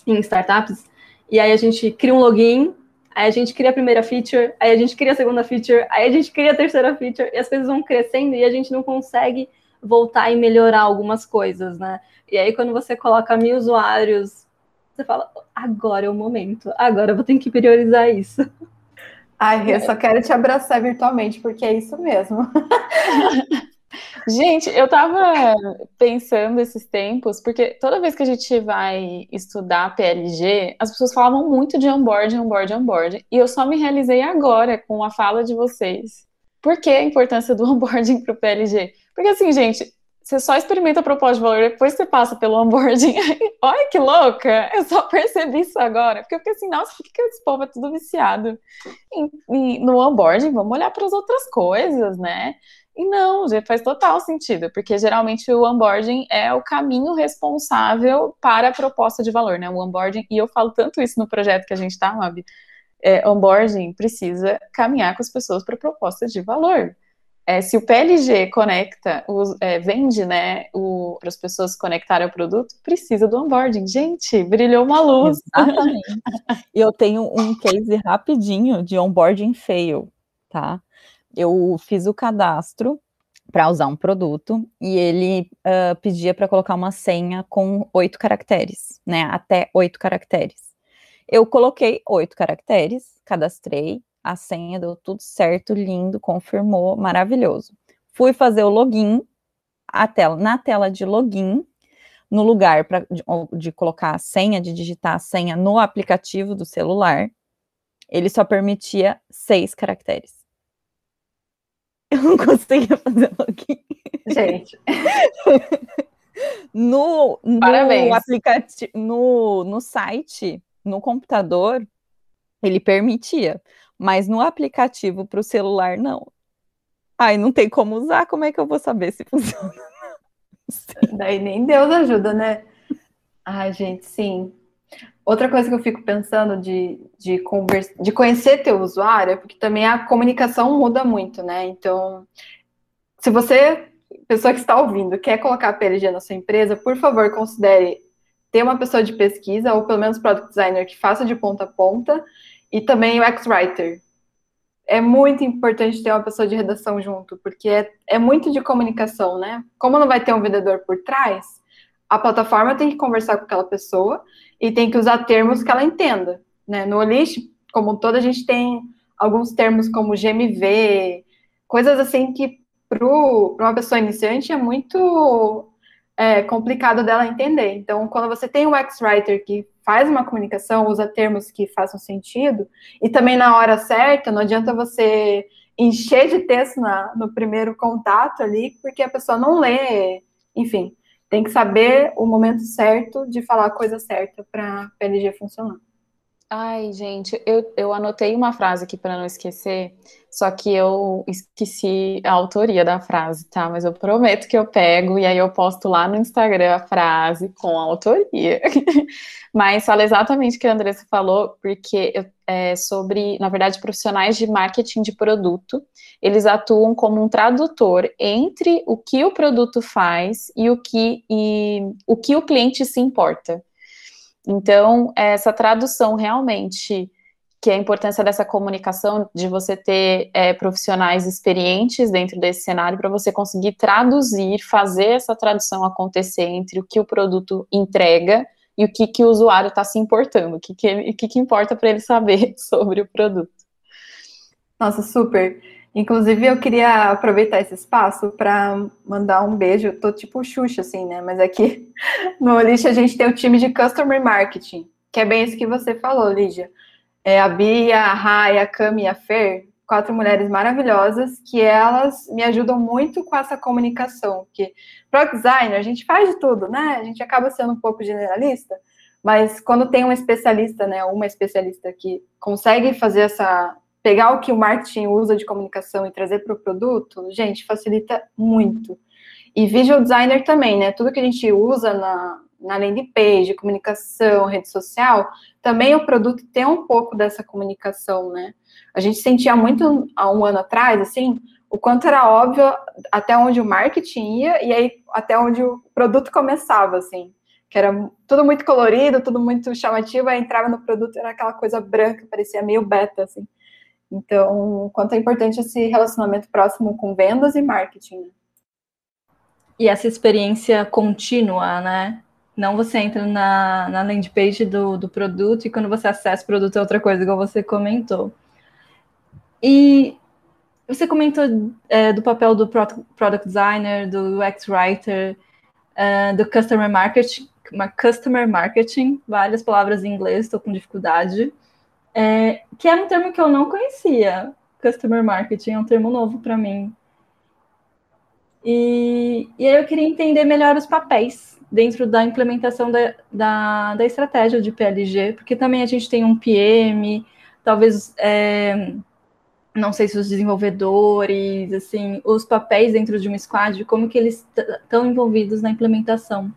em startups, e aí a gente cria um login, aí a gente cria a primeira feature, aí a gente cria a segunda feature, aí a gente cria a terceira feature, e as coisas vão crescendo e a gente não consegue voltar e melhorar algumas coisas, né? E aí quando você coloca mil usuários, você fala, agora é o momento, agora eu vou ter que priorizar isso. Ai, eu só quero te abraçar virtualmente, porque é isso mesmo. Gente, eu tava pensando esses tempos, porque toda vez que a gente vai estudar PLG, as pessoas falavam muito de onboarding, onboarding, onboarding, e eu só me realizei agora com a fala de vocês. Por que a importância do onboarding para o PLG? Porque assim, gente, você só experimenta a proposta de valor depois você passa pelo onboarding. Olha que louca! Eu só percebi isso agora. Porque eu fiquei assim, nossa, por que, que esse povo é tudo viciado? E, e no onboarding, vamos olhar para as outras coisas, né? E não, faz total sentido, porque geralmente o onboarding é o caminho responsável para a proposta de valor, né? O onboarding, e eu falo tanto isso no projeto que a gente está, Mabi, é, onboarding precisa caminhar com as pessoas para proposta de valor. É, se o PLG conecta, os, é, vende, né, para as pessoas se conectarem ao produto, precisa do onboarding. Gente, brilhou uma luz. Exatamente. e eu tenho um case rapidinho de onboarding fail, tá? Eu fiz o cadastro para usar um produto e ele uh, pedia para colocar uma senha com oito caracteres, né? Até oito caracteres. Eu coloquei oito caracteres, cadastrei, a senha deu tudo certo, lindo, confirmou, maravilhoso. Fui fazer o login, a tela, na tela de login, no lugar pra, de, de colocar a senha, de digitar a senha no aplicativo do celular, ele só permitia seis caracteres. Eu não conseguia fazer login. Gente. no, no aplicativo, no, no site, no computador, ele permitia, mas no aplicativo para o celular, não. Ai, não tem como usar, como é que eu vou saber se funciona? Daí nem Deus ajuda, né? Ai, gente, sim. Outra coisa que eu fico pensando de, de, conversa, de conhecer teu usuário é porque também a comunicação muda muito, né? Então, se você, pessoa que está ouvindo, quer colocar a PLG na sua empresa, por favor, considere ter uma pessoa de pesquisa, ou pelo menos product designer que faça de ponta a ponta, e também o X-Writer. É muito importante ter uma pessoa de redação junto, porque é, é muito de comunicação, né? Como não vai ter um vendedor por trás, a plataforma tem que conversar com aquela pessoa e tem que usar termos que ela entenda. Né? No Olist, como todo, a gente tem alguns termos como GMV, coisas assim que para uma pessoa iniciante é muito é, complicado dela entender. Então, quando você tem um X-Writer que faz uma comunicação, usa termos que façam sentido, e também na hora certa, não adianta você encher de texto na, no primeiro contato ali, porque a pessoa não lê, enfim tem que saber o momento certo de falar a coisa certa para a PLG funcionar. Ai, gente, eu, eu anotei uma frase aqui para não esquecer, só que eu esqueci a autoria da frase, tá? Mas eu prometo que eu pego e aí eu posto lá no Instagram a frase com a autoria. Mas fala exatamente o que a Andressa falou, porque é sobre, na verdade, profissionais de marketing de produto, eles atuam como um tradutor entre o que o produto faz e o que, e, o, que o cliente se importa. Então, essa tradução realmente, que é a importância dessa comunicação, de você ter é, profissionais experientes dentro desse cenário, para você conseguir traduzir, fazer essa tradução acontecer entre o que o produto entrega e o que, que o usuário está se importando, o que, que, que, que importa para ele saber sobre o produto. Nossa, super. Inclusive, eu queria aproveitar esse espaço para mandar um beijo. Tô tipo Xuxa, assim, né? Mas aqui no Olist a gente tem o time de Customer Marketing, que é bem isso que você falou, Lígia. É a Bia, a Rai, a Cami e a Fer, quatro mulheres maravilhosas, que elas me ajudam muito com essa comunicação. Porque Product Designer, a gente faz de tudo, né? A gente acaba sendo um pouco generalista, mas quando tem um especialista, né, uma especialista que consegue fazer essa pegar o que o marketing usa de comunicação e trazer para o produto, gente, facilita muito. E visual designer também, né? Tudo que a gente usa na, na landing page, comunicação, rede social, também o produto tem um pouco dessa comunicação, né? A gente sentia muito há um ano atrás, assim, o quanto era óbvio até onde o marketing ia e aí até onde o produto começava, assim. Que era tudo muito colorido, tudo muito chamativo, aí entrava no produto, era aquela coisa branca, parecia meio beta, assim. Então, quanto é importante esse relacionamento próximo com vendas e marketing. Né? E essa experiência contínua, né? Não você entra na, na landing page do, do produto e quando você acessa o produto é outra coisa, igual você comentou. E você comentou é, do papel do product designer, do UX writer, uh, do customer marketing, customer marketing, várias palavras em inglês, estou com dificuldade é, que era um termo que eu não conhecia. Customer marketing é um termo novo para mim. E, e aí eu queria entender melhor os papéis dentro da implementação da, da, da estratégia de PLG, porque também a gente tem um PM, talvez, é, não sei se os desenvolvedores, assim, os papéis dentro de um squad, como que eles estão envolvidos na implementação.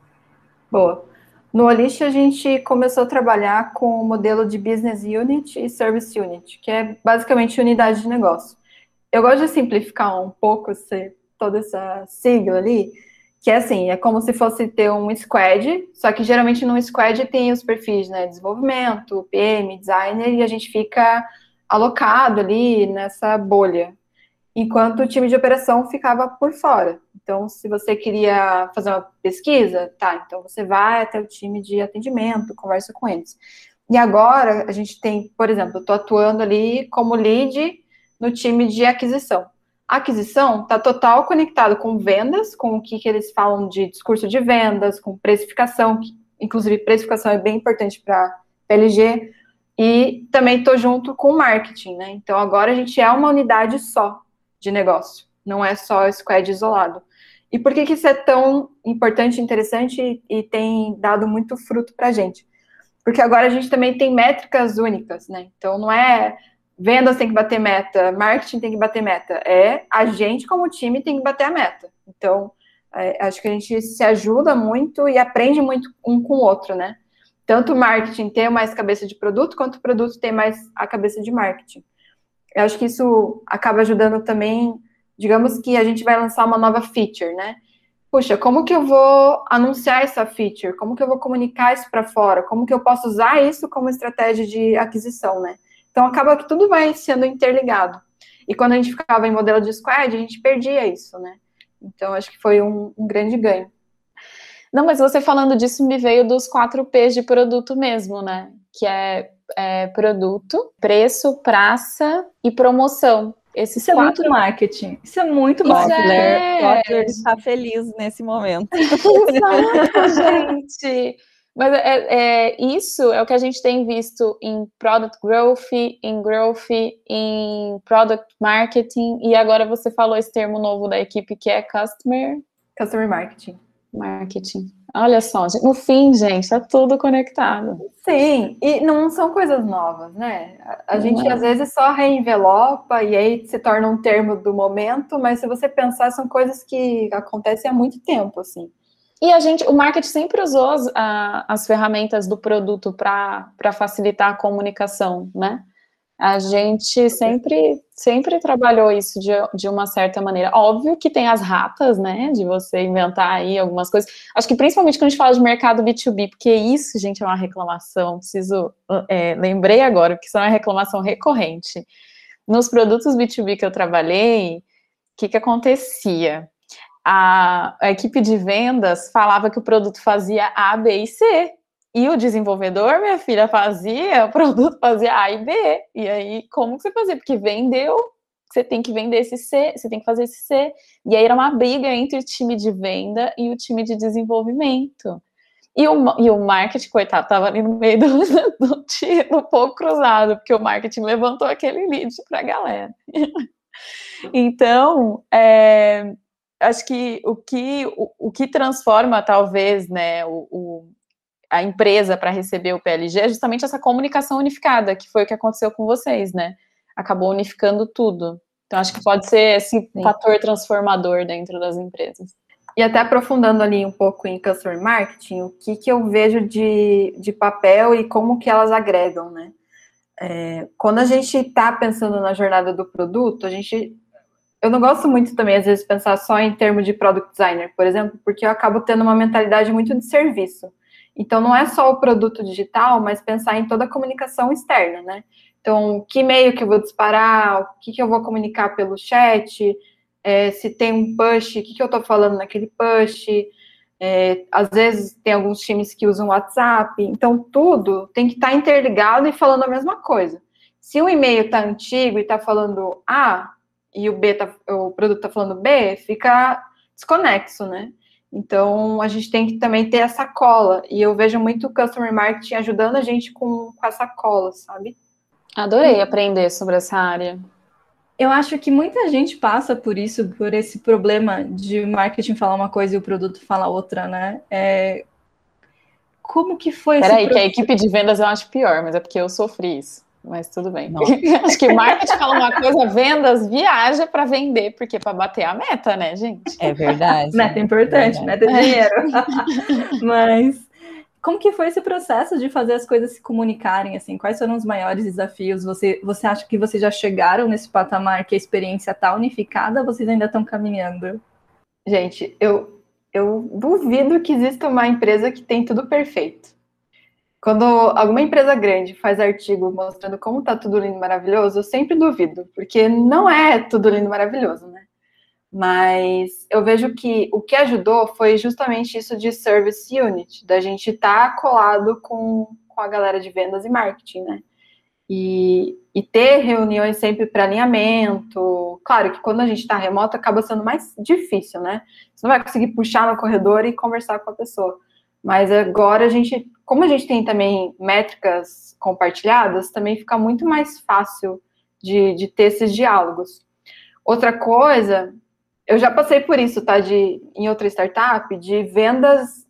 Boa. No Olist, a gente começou a trabalhar com o modelo de Business Unit e Service Unit, que é basicamente unidade de negócio. Eu gosto de simplificar um pouco toda essa sigla ali, que é assim, é como se fosse ter um squad, só que geralmente no squad tem os perfis, né, desenvolvimento, PM, designer, e a gente fica alocado ali nessa bolha enquanto o time de operação ficava por fora. Então, se você queria fazer uma pesquisa, tá, então você vai até o time de atendimento, conversa com eles. E agora a gente tem, por exemplo, eu estou atuando ali como lead no time de aquisição. A aquisição está total conectado com vendas, com o que, que eles falam de discurso de vendas, com precificação, que, inclusive precificação é bem importante para PLG, e também estou junto com o marketing, né? Então agora a gente é uma unidade só de negócio, não é só squad isolado. E por que, que isso é tão importante, interessante e, e tem dado muito fruto para a gente? Porque agora a gente também tem métricas únicas, né? Então não é vendas tem que bater meta, marketing tem que bater meta, é a gente como time tem que bater a meta. Então é, acho que a gente se ajuda muito e aprende muito um com o outro, né? Tanto o marketing ter mais cabeça de produto, quanto o produto ter mais a cabeça de marketing. Eu acho que isso acaba ajudando também, digamos que a gente vai lançar uma nova feature, né? Puxa, como que eu vou anunciar essa feature? Como que eu vou comunicar isso para fora? Como que eu posso usar isso como estratégia de aquisição, né? Então acaba que tudo vai sendo interligado. E quando a gente ficava em modelo de squad, a gente perdia isso, né? Então acho que foi um, um grande ganho. Não, mas você falando disso me veio dos quatro P's de produto mesmo, né? Que é é, produto, preço, praça e promoção. Esses Isso quatro... é muito marketing. Isso é muito Isso marketing. É... Está feliz nesse momento. Exato, gente. Mas é, é, isso é o que a gente tem visto em Product Growth, em Growth, em Product Marketing, e agora você falou esse termo novo da equipe que é Customer... Customer Marketing. Marketing. Olha só, no fim, gente, está tudo conectado. Sim, e não são coisas novas, né? A, a gente é. às vezes só reenvelopa e aí se torna um termo do momento, mas se você pensar, são coisas que acontecem há muito tempo, assim. E a gente, o marketing sempre usou as, as ferramentas do produto para facilitar a comunicação, né? A gente sempre, sempre trabalhou isso de, de uma certa maneira. Óbvio que tem as ratas, né? De você inventar aí algumas coisas. Acho que principalmente quando a gente fala de mercado B2B, porque isso, gente, é uma reclamação. Preciso. É, lembrei agora, que isso é uma reclamação recorrente. Nos produtos B2B que eu trabalhei, o que, que acontecia? A, a equipe de vendas falava que o produto fazia A, B e C. E o desenvolvedor, minha filha, fazia, o produto fazia A e B. E aí, como que você fazia? Porque vendeu, você tem que vender esse C, você tem que fazer esse C. E aí era uma briga entre o time de venda e o time de desenvolvimento. E o, e o marketing, coitado, tava ali no meio do, do tiro, um pouco cruzado, porque o marketing levantou aquele lead para a galera. então, é, acho que o que, o, o que transforma, talvez, né, o, o a empresa para receber o PLG é justamente essa comunicação unificada, que foi o que aconteceu com vocês, né? Acabou unificando tudo. Então, acho que pode ser esse fator transformador dentro das empresas. E até aprofundando ali um pouco em customer marketing, o que, que eu vejo de, de papel e como que elas agregam, né? É, quando a gente está pensando na jornada do produto, a gente. Eu não gosto muito também, às vezes, pensar só em termos de product designer, por exemplo, porque eu acabo tendo uma mentalidade muito de serviço. Então, não é só o produto digital, mas pensar em toda a comunicação externa, né? Então, que e-mail que eu vou disparar, o que, que eu vou comunicar pelo chat, é, se tem um push, o que, que eu estou falando naquele push. É, às vezes tem alguns times que usam WhatsApp, então tudo tem que estar tá interligado e falando a mesma coisa. Se o e-mail está antigo e está falando A e o B tá, o produto está falando B, fica desconexo, né? Então, a gente tem que também ter essa cola. E eu vejo muito o Customer Marketing ajudando a gente com, com essa cola, sabe? Adorei aprender sobre essa área. Eu acho que muita gente passa por isso, por esse problema de marketing falar uma coisa e o produto falar outra, né? É... Como que foi Peraí, esse... Peraí, que a equipe de vendas eu acho pior, mas é porque eu sofri isso mas tudo bem. Acho que marketing fala uma coisa, vendas, viaja para vender, porque para bater a meta, né, gente? É verdade. meta é importante, é meta é dinheiro. mas como que foi esse processo de fazer as coisas se comunicarem, assim? Quais foram os maiores desafios? Você, você acha que vocês já chegaram nesse patamar que a experiência está unificada ou vocês ainda estão caminhando? Gente, eu, eu duvido que exista uma empresa que tem tudo perfeito. Quando alguma empresa grande faz artigo mostrando como tá tudo lindo e maravilhoso, eu sempre duvido, porque não é tudo lindo e maravilhoso, né? Mas eu vejo que o que ajudou foi justamente isso de service unit, da gente estar tá colado com, com a galera de vendas e marketing, né? E, e ter reuniões sempre para alinhamento. Claro que quando a gente está remoto acaba sendo mais difícil, né? Você não vai conseguir puxar no corredor e conversar com a pessoa. Mas agora a gente, como a gente tem também métricas compartilhadas, também fica muito mais fácil de, de ter esses diálogos. Outra coisa, eu já passei por isso, tá? De, em outra startup, de vendas,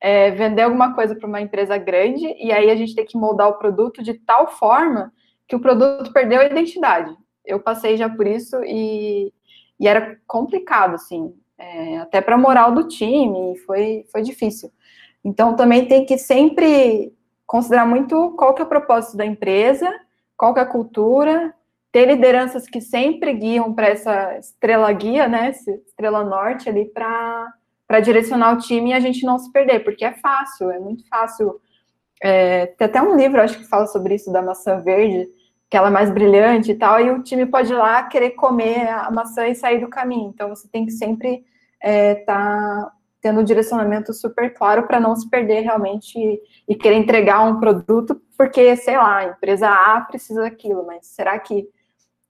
é, vender alguma coisa para uma empresa grande e aí a gente tem que moldar o produto de tal forma que o produto perdeu a identidade. Eu passei já por isso e, e era complicado, assim, é, até para a moral do time, foi, foi difícil. Então, também tem que sempre considerar muito qual que é o propósito da empresa, qual que é a cultura, ter lideranças que sempre guiam para essa estrela guia, né, estrela norte ali para direcionar o time e a gente não se perder, porque é fácil, é muito fácil. É, tem até um livro, acho que fala sobre isso, da maçã verde, que ela é mais brilhante e tal, e o time pode ir lá querer comer a maçã e sair do caminho. Então, você tem que sempre estar é, tá tendo um direcionamento super claro para não se perder realmente e, e, querer entregar um produto, porque, sei lá, a empresa A precisa daquilo, mas será que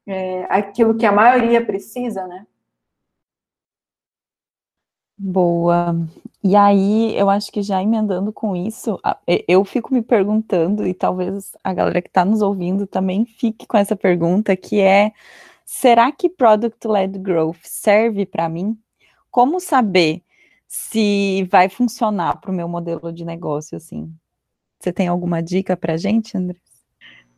é aquilo que a maioria precisa, né? Boa. E aí, eu acho que já emendando com isso, eu fico me perguntando, e talvez a galera que está nos ouvindo também fique com essa pergunta, que é: será que Product Led Growth serve para mim? Como saber se vai funcionar para o meu modelo de negócio, assim. Você tem alguma dica para gente, André?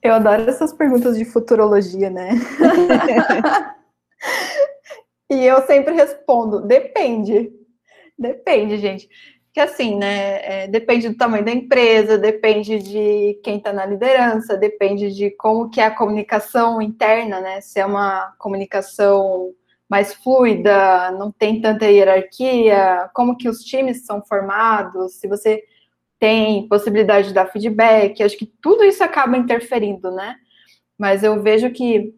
Eu adoro essas perguntas de futurologia, né? e eu sempre respondo: depende. Depende, gente. Que assim, né? É, depende do tamanho da empresa, depende de quem está na liderança, depende de como que é a comunicação interna, né? Se é uma comunicação mais fluida, não tem tanta hierarquia, como que os times são formados, se você tem possibilidade de dar feedback, acho que tudo isso acaba interferindo, né? Mas eu vejo que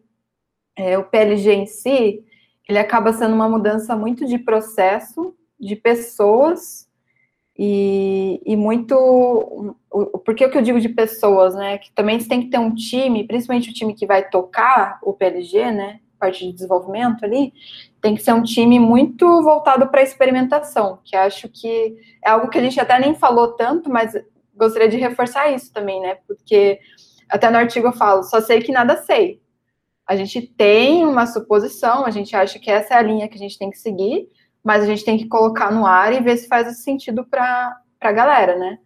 é, o PLG em si, ele acaba sendo uma mudança muito de processo, de pessoas e, e muito. Por que, que eu digo de pessoas, né? Que também você tem que ter um time, principalmente o time que vai tocar o PLG, né? Parte de desenvolvimento ali, tem que ser um time muito voltado para experimentação, que acho que é algo que a gente até nem falou tanto, mas gostaria de reforçar isso também, né? Porque até no artigo eu falo, só sei que nada sei. A gente tem uma suposição, a gente acha que essa é a linha que a gente tem que seguir, mas a gente tem que colocar no ar e ver se faz sentido para a galera, né?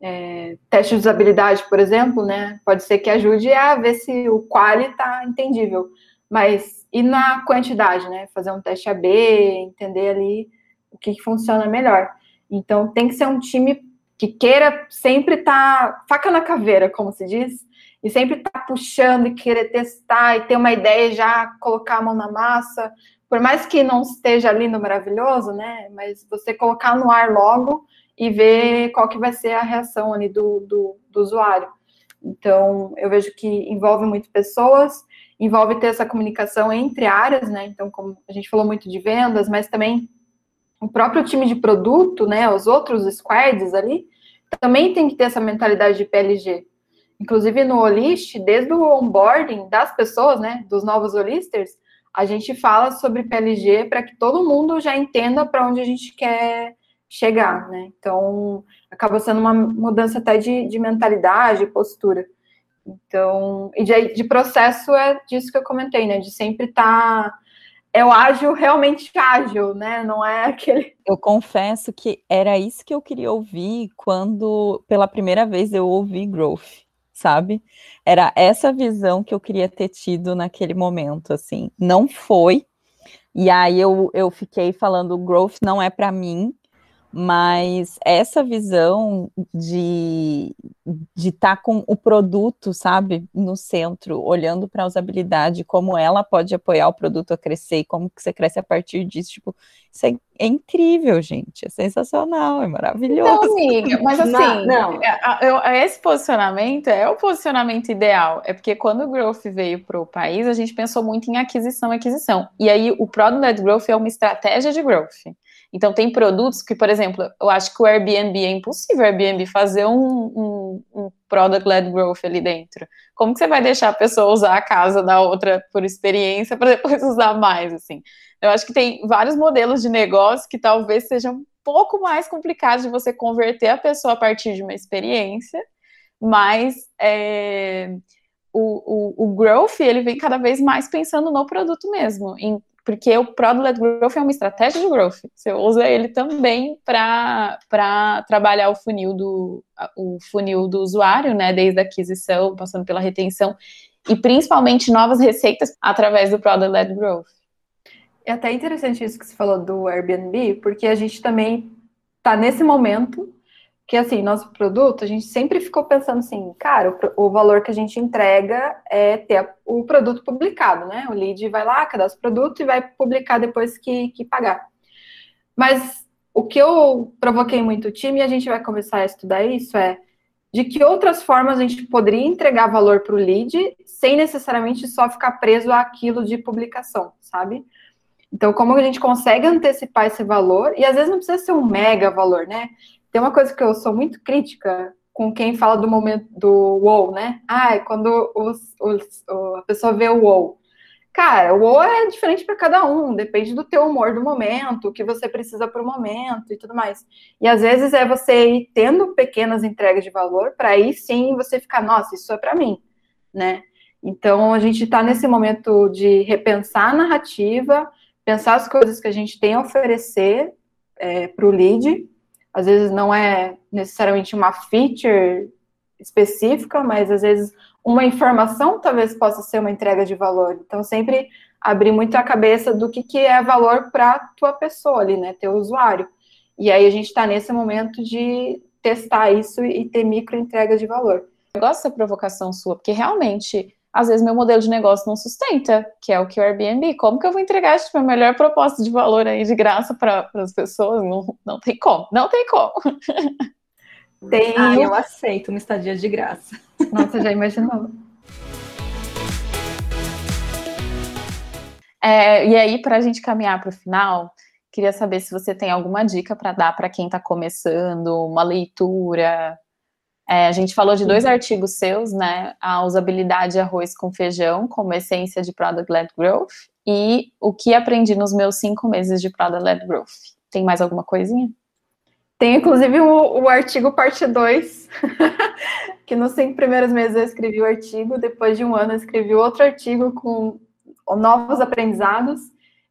É, teste de usabilidade, por exemplo, né? Pode ser que ajude a ver se o quali está entendível. Mas e na quantidade, né? Fazer um teste AB, entender ali o que, funciona melhor. Então tem que ser um time que queira sempre estar tá, faca na caveira, como se diz, e sempre estar tá puxando e querer testar e ter uma ideia e já colocar a mão na massa, por mais que não esteja lindo, maravilhoso, né? Mas você colocar no ar logo e ver qual que vai ser a reação ali do, do, do usuário. Então, eu vejo que envolve muito pessoas, envolve ter essa comunicação entre áreas, né? Então, como a gente falou muito de vendas, mas também o próprio time de produto, né? Os outros squads ali, também tem que ter essa mentalidade de PLG. Inclusive no Olist, desde o onboarding das pessoas, né? Dos novos Olisters, a gente fala sobre PLG para que todo mundo já entenda para onde a gente quer chegar, né? Então, acaba sendo uma mudança até de, de mentalidade, postura. Então, e de, de, processo é disso que eu comentei, né? De sempre estar. Tá, é o ágil realmente ágil, né? Não é aquele. Eu confesso que era isso que eu queria ouvir quando, pela primeira vez, eu ouvi growth sabe? Era essa visão que eu queria ter tido naquele momento, assim. Não foi. E aí eu, eu fiquei falando, growth não é para mim, mas essa visão de de estar tá com o produto, sabe, no centro, olhando para a usabilidade, como ela pode apoiar o produto a crescer e como que você cresce a partir disso, tipo, isso é, é incrível, gente, é sensacional, é maravilhoso. Não, amiga, mas assim, não, não. É, esse posicionamento é o posicionamento ideal, é porque quando o Growth veio para o país, a gente pensou muito em aquisição, aquisição, e aí o Product Growth é uma estratégia de growth. Então, tem produtos que, por exemplo, eu acho que o Airbnb é impossível o Airbnb fazer um, um, um product-led growth ali dentro. Como que você vai deixar a pessoa usar a casa da outra por experiência para depois usar mais, assim? Eu acho que tem vários modelos de negócio que talvez sejam um pouco mais complicados de você converter a pessoa a partir de uma experiência, mas é, o, o, o growth, ele vem cada vez mais pensando no produto mesmo, em porque o Product Growth é uma estratégia de growth. Você usa ele também para trabalhar o funil do o funil do usuário, né, desde a aquisição, passando pela retenção e principalmente novas receitas através do Product Led Growth. É até interessante isso que você falou do Airbnb, porque a gente também está nesse momento que assim, nosso produto, a gente sempre ficou pensando assim, cara, o, o, valor que a gente entrega é ter o produto publicado, né? O lead vai lá, cadastra o produto e vai publicar depois que, que pagar. Mas o que eu provoquei muito o time, e a gente vai começar a estudar isso, é de que outras formas a gente poderia entregar valor para o lead sem necessariamente só ficar preso àquilo de publicação, sabe? Então, como a gente consegue antecipar esse valor, e às vezes não precisa ser um mega valor, né? Tem uma coisa que eu sou muito crítica com quem fala do momento do wow, né? Ah, quando os, os, a pessoa vê o wow. Cara, o wow é diferente para cada um, depende do teu humor do momento, o que você precisa para o momento e tudo mais. E às vezes é você ir tendo pequenas entregas de valor para aí sim você ficar, nossa, isso é para mim, né? Então a gente está nesse momento de repensar a narrativa, pensar as coisas que a gente tem a oferecer é, para o lead. Às vezes não é necessariamente uma feature específica, mas às vezes uma informação talvez possa ser uma entrega de valor. Então, sempre abrir muito a cabeça do que, que é valor para tua pessoa ali, né? Teu usuário. E aí a gente está nesse momento de testar isso e ter micro entregas de valor. Eu gosto dessa provocação sua, porque realmente, às vezes, meu modelo de negócio não sustenta, que é o que o Airbnb. Como que eu vou entregar tipo, a melhor proposta de valor aí de graça para as pessoas? Não, não tem como, não tem como. Tem. Ah, eu aceito uma estadia de graça. Nossa, já imaginou. É, e aí, para a gente caminhar para o final, queria saber se você tem alguma dica para dar para quem está começando, uma leitura. É, a gente falou de dois artigos seus, né? A usabilidade arroz com feijão, como essência de Product-led Growth, e o que aprendi nos meus cinco meses de Product-led Growth. Tem mais alguma coisinha? Tem, inclusive, o, o artigo parte 2, que nos cinco primeiros meses eu escrevi o artigo, depois de um ano eu escrevi outro artigo com novos aprendizados,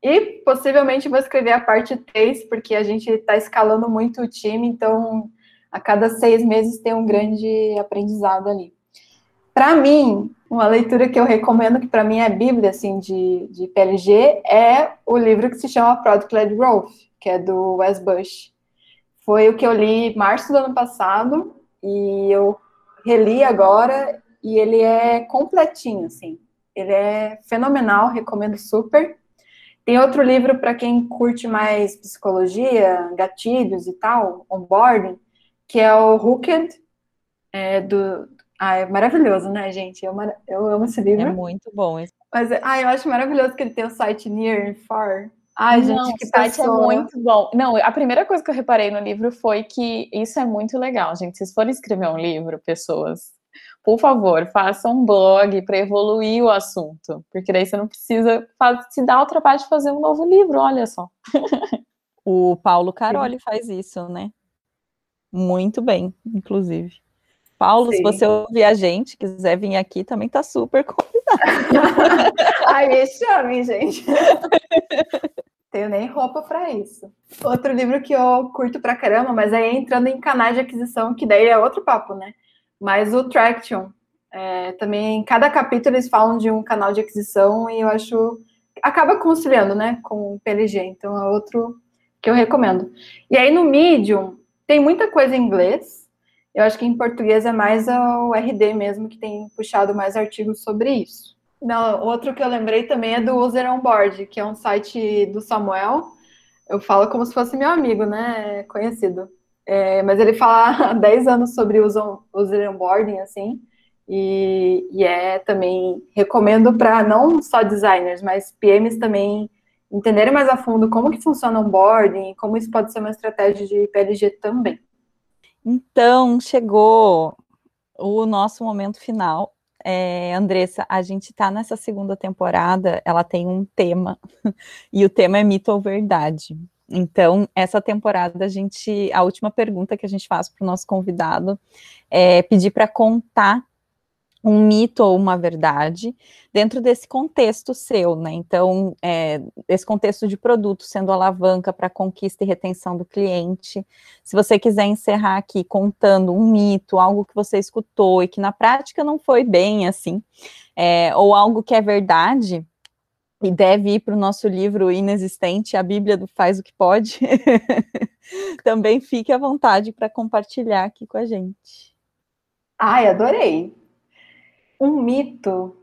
e possivelmente vou escrever a parte 3, porque a gente está escalando muito o time, então a cada seis meses tem um grande aprendizado ali. Para mim, uma leitura que eu recomendo, que para mim é bíblia assim, de, de PLG, é o livro que se chama Product Led Growth, que é do Wes Bush. Foi o que eu li em março do ano passado e eu reli agora e ele é completinho, assim. Ele é fenomenal, recomendo super. Tem outro livro para quem curte mais psicologia, gatilhos e tal, onboarding, que é o Hooked, é do... Ah, é maravilhoso, né, gente? Eu, eu amo esse livro. É muito bom. Esse... Mas, ah, eu acho maravilhoso que ele tem o site Near and Far. Ai, gente, não, que o site pessoa. é muito bom. Não, a primeira coisa que eu reparei no livro foi que isso é muito legal, gente. Se forem escrever um livro, pessoas, por favor, façam um blog para evoluir o assunto, porque daí você não precisa se dar o trabalho de fazer um novo livro, olha só. O Paulo Caroli faz isso, né? Muito bem, inclusive. Paulo, Sim. se você ouvir a gente, quiser vir aqui, também tá super convidado. Ai, me chame, gente. Tenho nem roupa para isso. Outro livro que eu curto pra caramba, mas aí entrando em canais de aquisição, que daí é outro papo, né? Mas o Traction. É, também, cada capítulo eles falam de um canal de aquisição e eu acho. Acaba conciliando, né? Com o PLG. Então é outro que eu recomendo. E aí no Medium, tem muita coisa em inglês eu acho que em português é mais o RD mesmo que tem puxado mais artigos sobre isso. Não, outro que eu lembrei também é do User On Board, que é um site do Samuel. Eu falo como se fosse meu amigo, né? Conhecido. É, mas ele fala há 10 anos sobre user, user onboarding, assim, e, e é também recomendo para não só designers, mas PMs também entenderem mais a fundo como que funciona o onboarding, como isso pode ser uma estratégia de PLG também. Então, chegou o nosso momento final. É, Andressa, a gente está nessa segunda temporada, ela tem um tema, e o tema é mito ou verdade. Então, essa temporada, a gente, a última pergunta que a gente faz para o nosso convidado é pedir para contar um mito ou uma verdade dentro desse contexto seu, né? Então, é, esse contexto de produto sendo alavanca para conquista e retenção do cliente. Se você quiser encerrar aqui contando um mito, algo que você escutou e que na prática não foi bem assim, é, ou algo que é verdade e deve ir para o nosso livro inexistente, a Bíblia do Faz o que Pode, também fique à vontade para compartilhar aqui com a gente. Ai, adorei um mito,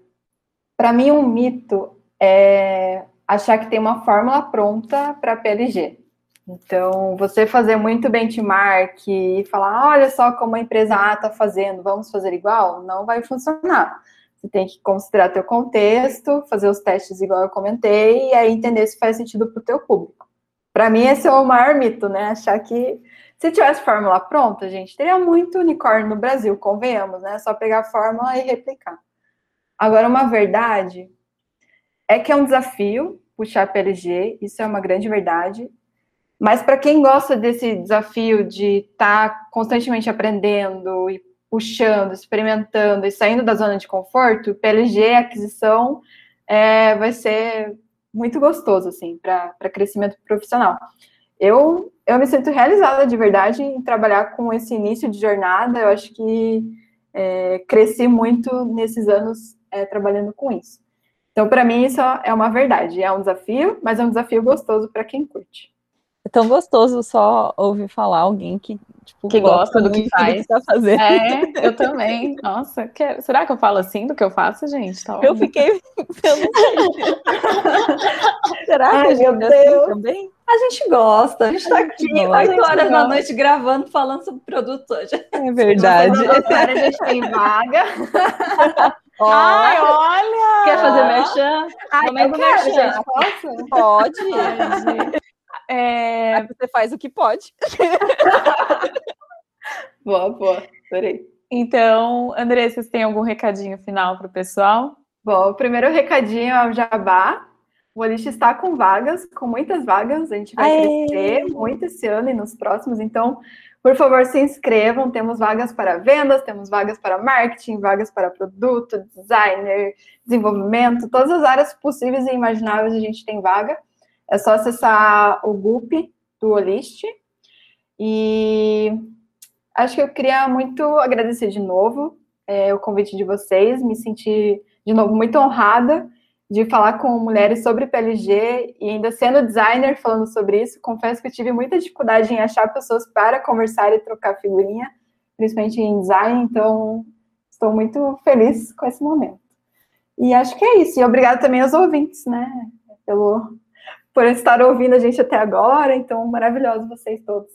para mim, um mito é achar que tem uma fórmula pronta para PLG. Então, você fazer muito benchmark e falar, olha só como a empresa A está fazendo, vamos fazer igual, não vai funcionar. Você tem que considerar teu contexto, fazer os testes igual eu comentei, e aí entender se faz sentido para o teu público. Para mim, esse é o maior mito, né? Achar que se tivesse fórmula pronta, gente, teria muito unicórnio no Brasil, convenhamos, né? Só pegar a fórmula e replicar. Agora, uma verdade é que é um desafio puxar PLG, isso é uma grande verdade. Mas para quem gosta desse desafio de estar tá constantemente aprendendo e puxando, experimentando e saindo da zona de conforto, PLG, aquisição, é, vai ser muito gostoso, assim, para crescimento profissional. Eu, eu me sinto realizada de verdade em trabalhar com esse início de jornada. Eu acho que é, cresci muito nesses anos é, trabalhando com isso. Então, para mim, isso é uma verdade. É um desafio, mas é um desafio gostoso para quem curte. É tão gostoso só ouvir falar alguém que, tipo, que gosta, do que faz. Do que tá fazendo. É, eu também. Nossa, que... será que eu falo assim do que eu faço, gente? Tá eu fiquei. Sei. será Ai, que a gente é assim também? A gente gosta, a gente está aqui gosta. 8 horas da gosta. noite gravando, falando sobre produto hoje. É verdade. Agora a gente tem vaga. Ó, Ai, olha! Quer fazer merchan? Ai, eu quero, merchan. gente. Posso? pode. É, Aí você faz o que pode. Boa, boa. Adorei. Então, André, vocês têm algum recadinho final para o pessoal? Bom, o primeiro recadinho é o Jabá. O Olist está com vagas, com muitas vagas. A gente vai Aê! crescer muito esse ano e nos próximos. Então, por favor, se inscrevam. Temos vagas para vendas, temos vagas para marketing, vagas para produto, designer, desenvolvimento, todas as áreas possíveis e imagináveis a gente tem vaga. É só acessar o GUP do Olist. E acho que eu queria muito agradecer de novo é, o convite de vocês, me senti de novo muito honrada de falar com mulheres sobre PLG e ainda sendo designer falando sobre isso. Confesso que eu tive muita dificuldade em achar pessoas para conversar e trocar figurinha, principalmente em design, então estou muito feliz com esse momento. E acho que é isso. E obrigada também aos ouvintes, né, pelo por estar ouvindo a gente até agora. Então, maravilhosos vocês todos.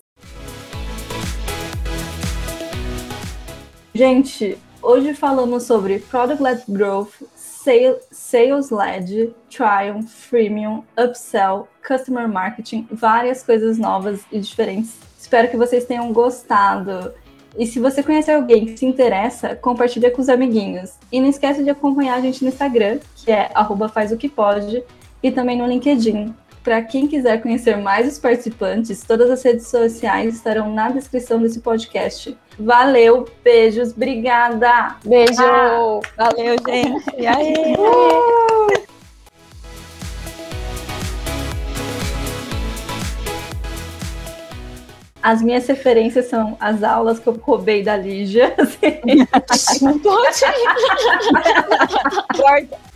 Gente, hoje falamos sobre Product-Led Growth, Sale- Sales-Led, Triumph, Freemium, Upsell, Customer Marketing, várias coisas novas e diferentes. Espero que vocês tenham gostado. E se você conhece alguém que se interessa, compartilha com os amiguinhos. E não esquece de acompanhar a gente no Instagram, que é arroba faz o que pode, e também no LinkedIn. Para quem quiser conhecer mais os participantes, todas as redes sociais estarão na descrição desse podcast. Valeu, beijos, obrigada! Beijo! Valeu, gente. E aí? As minhas referências são as aulas que eu roubei da Lígia. assim. Corta.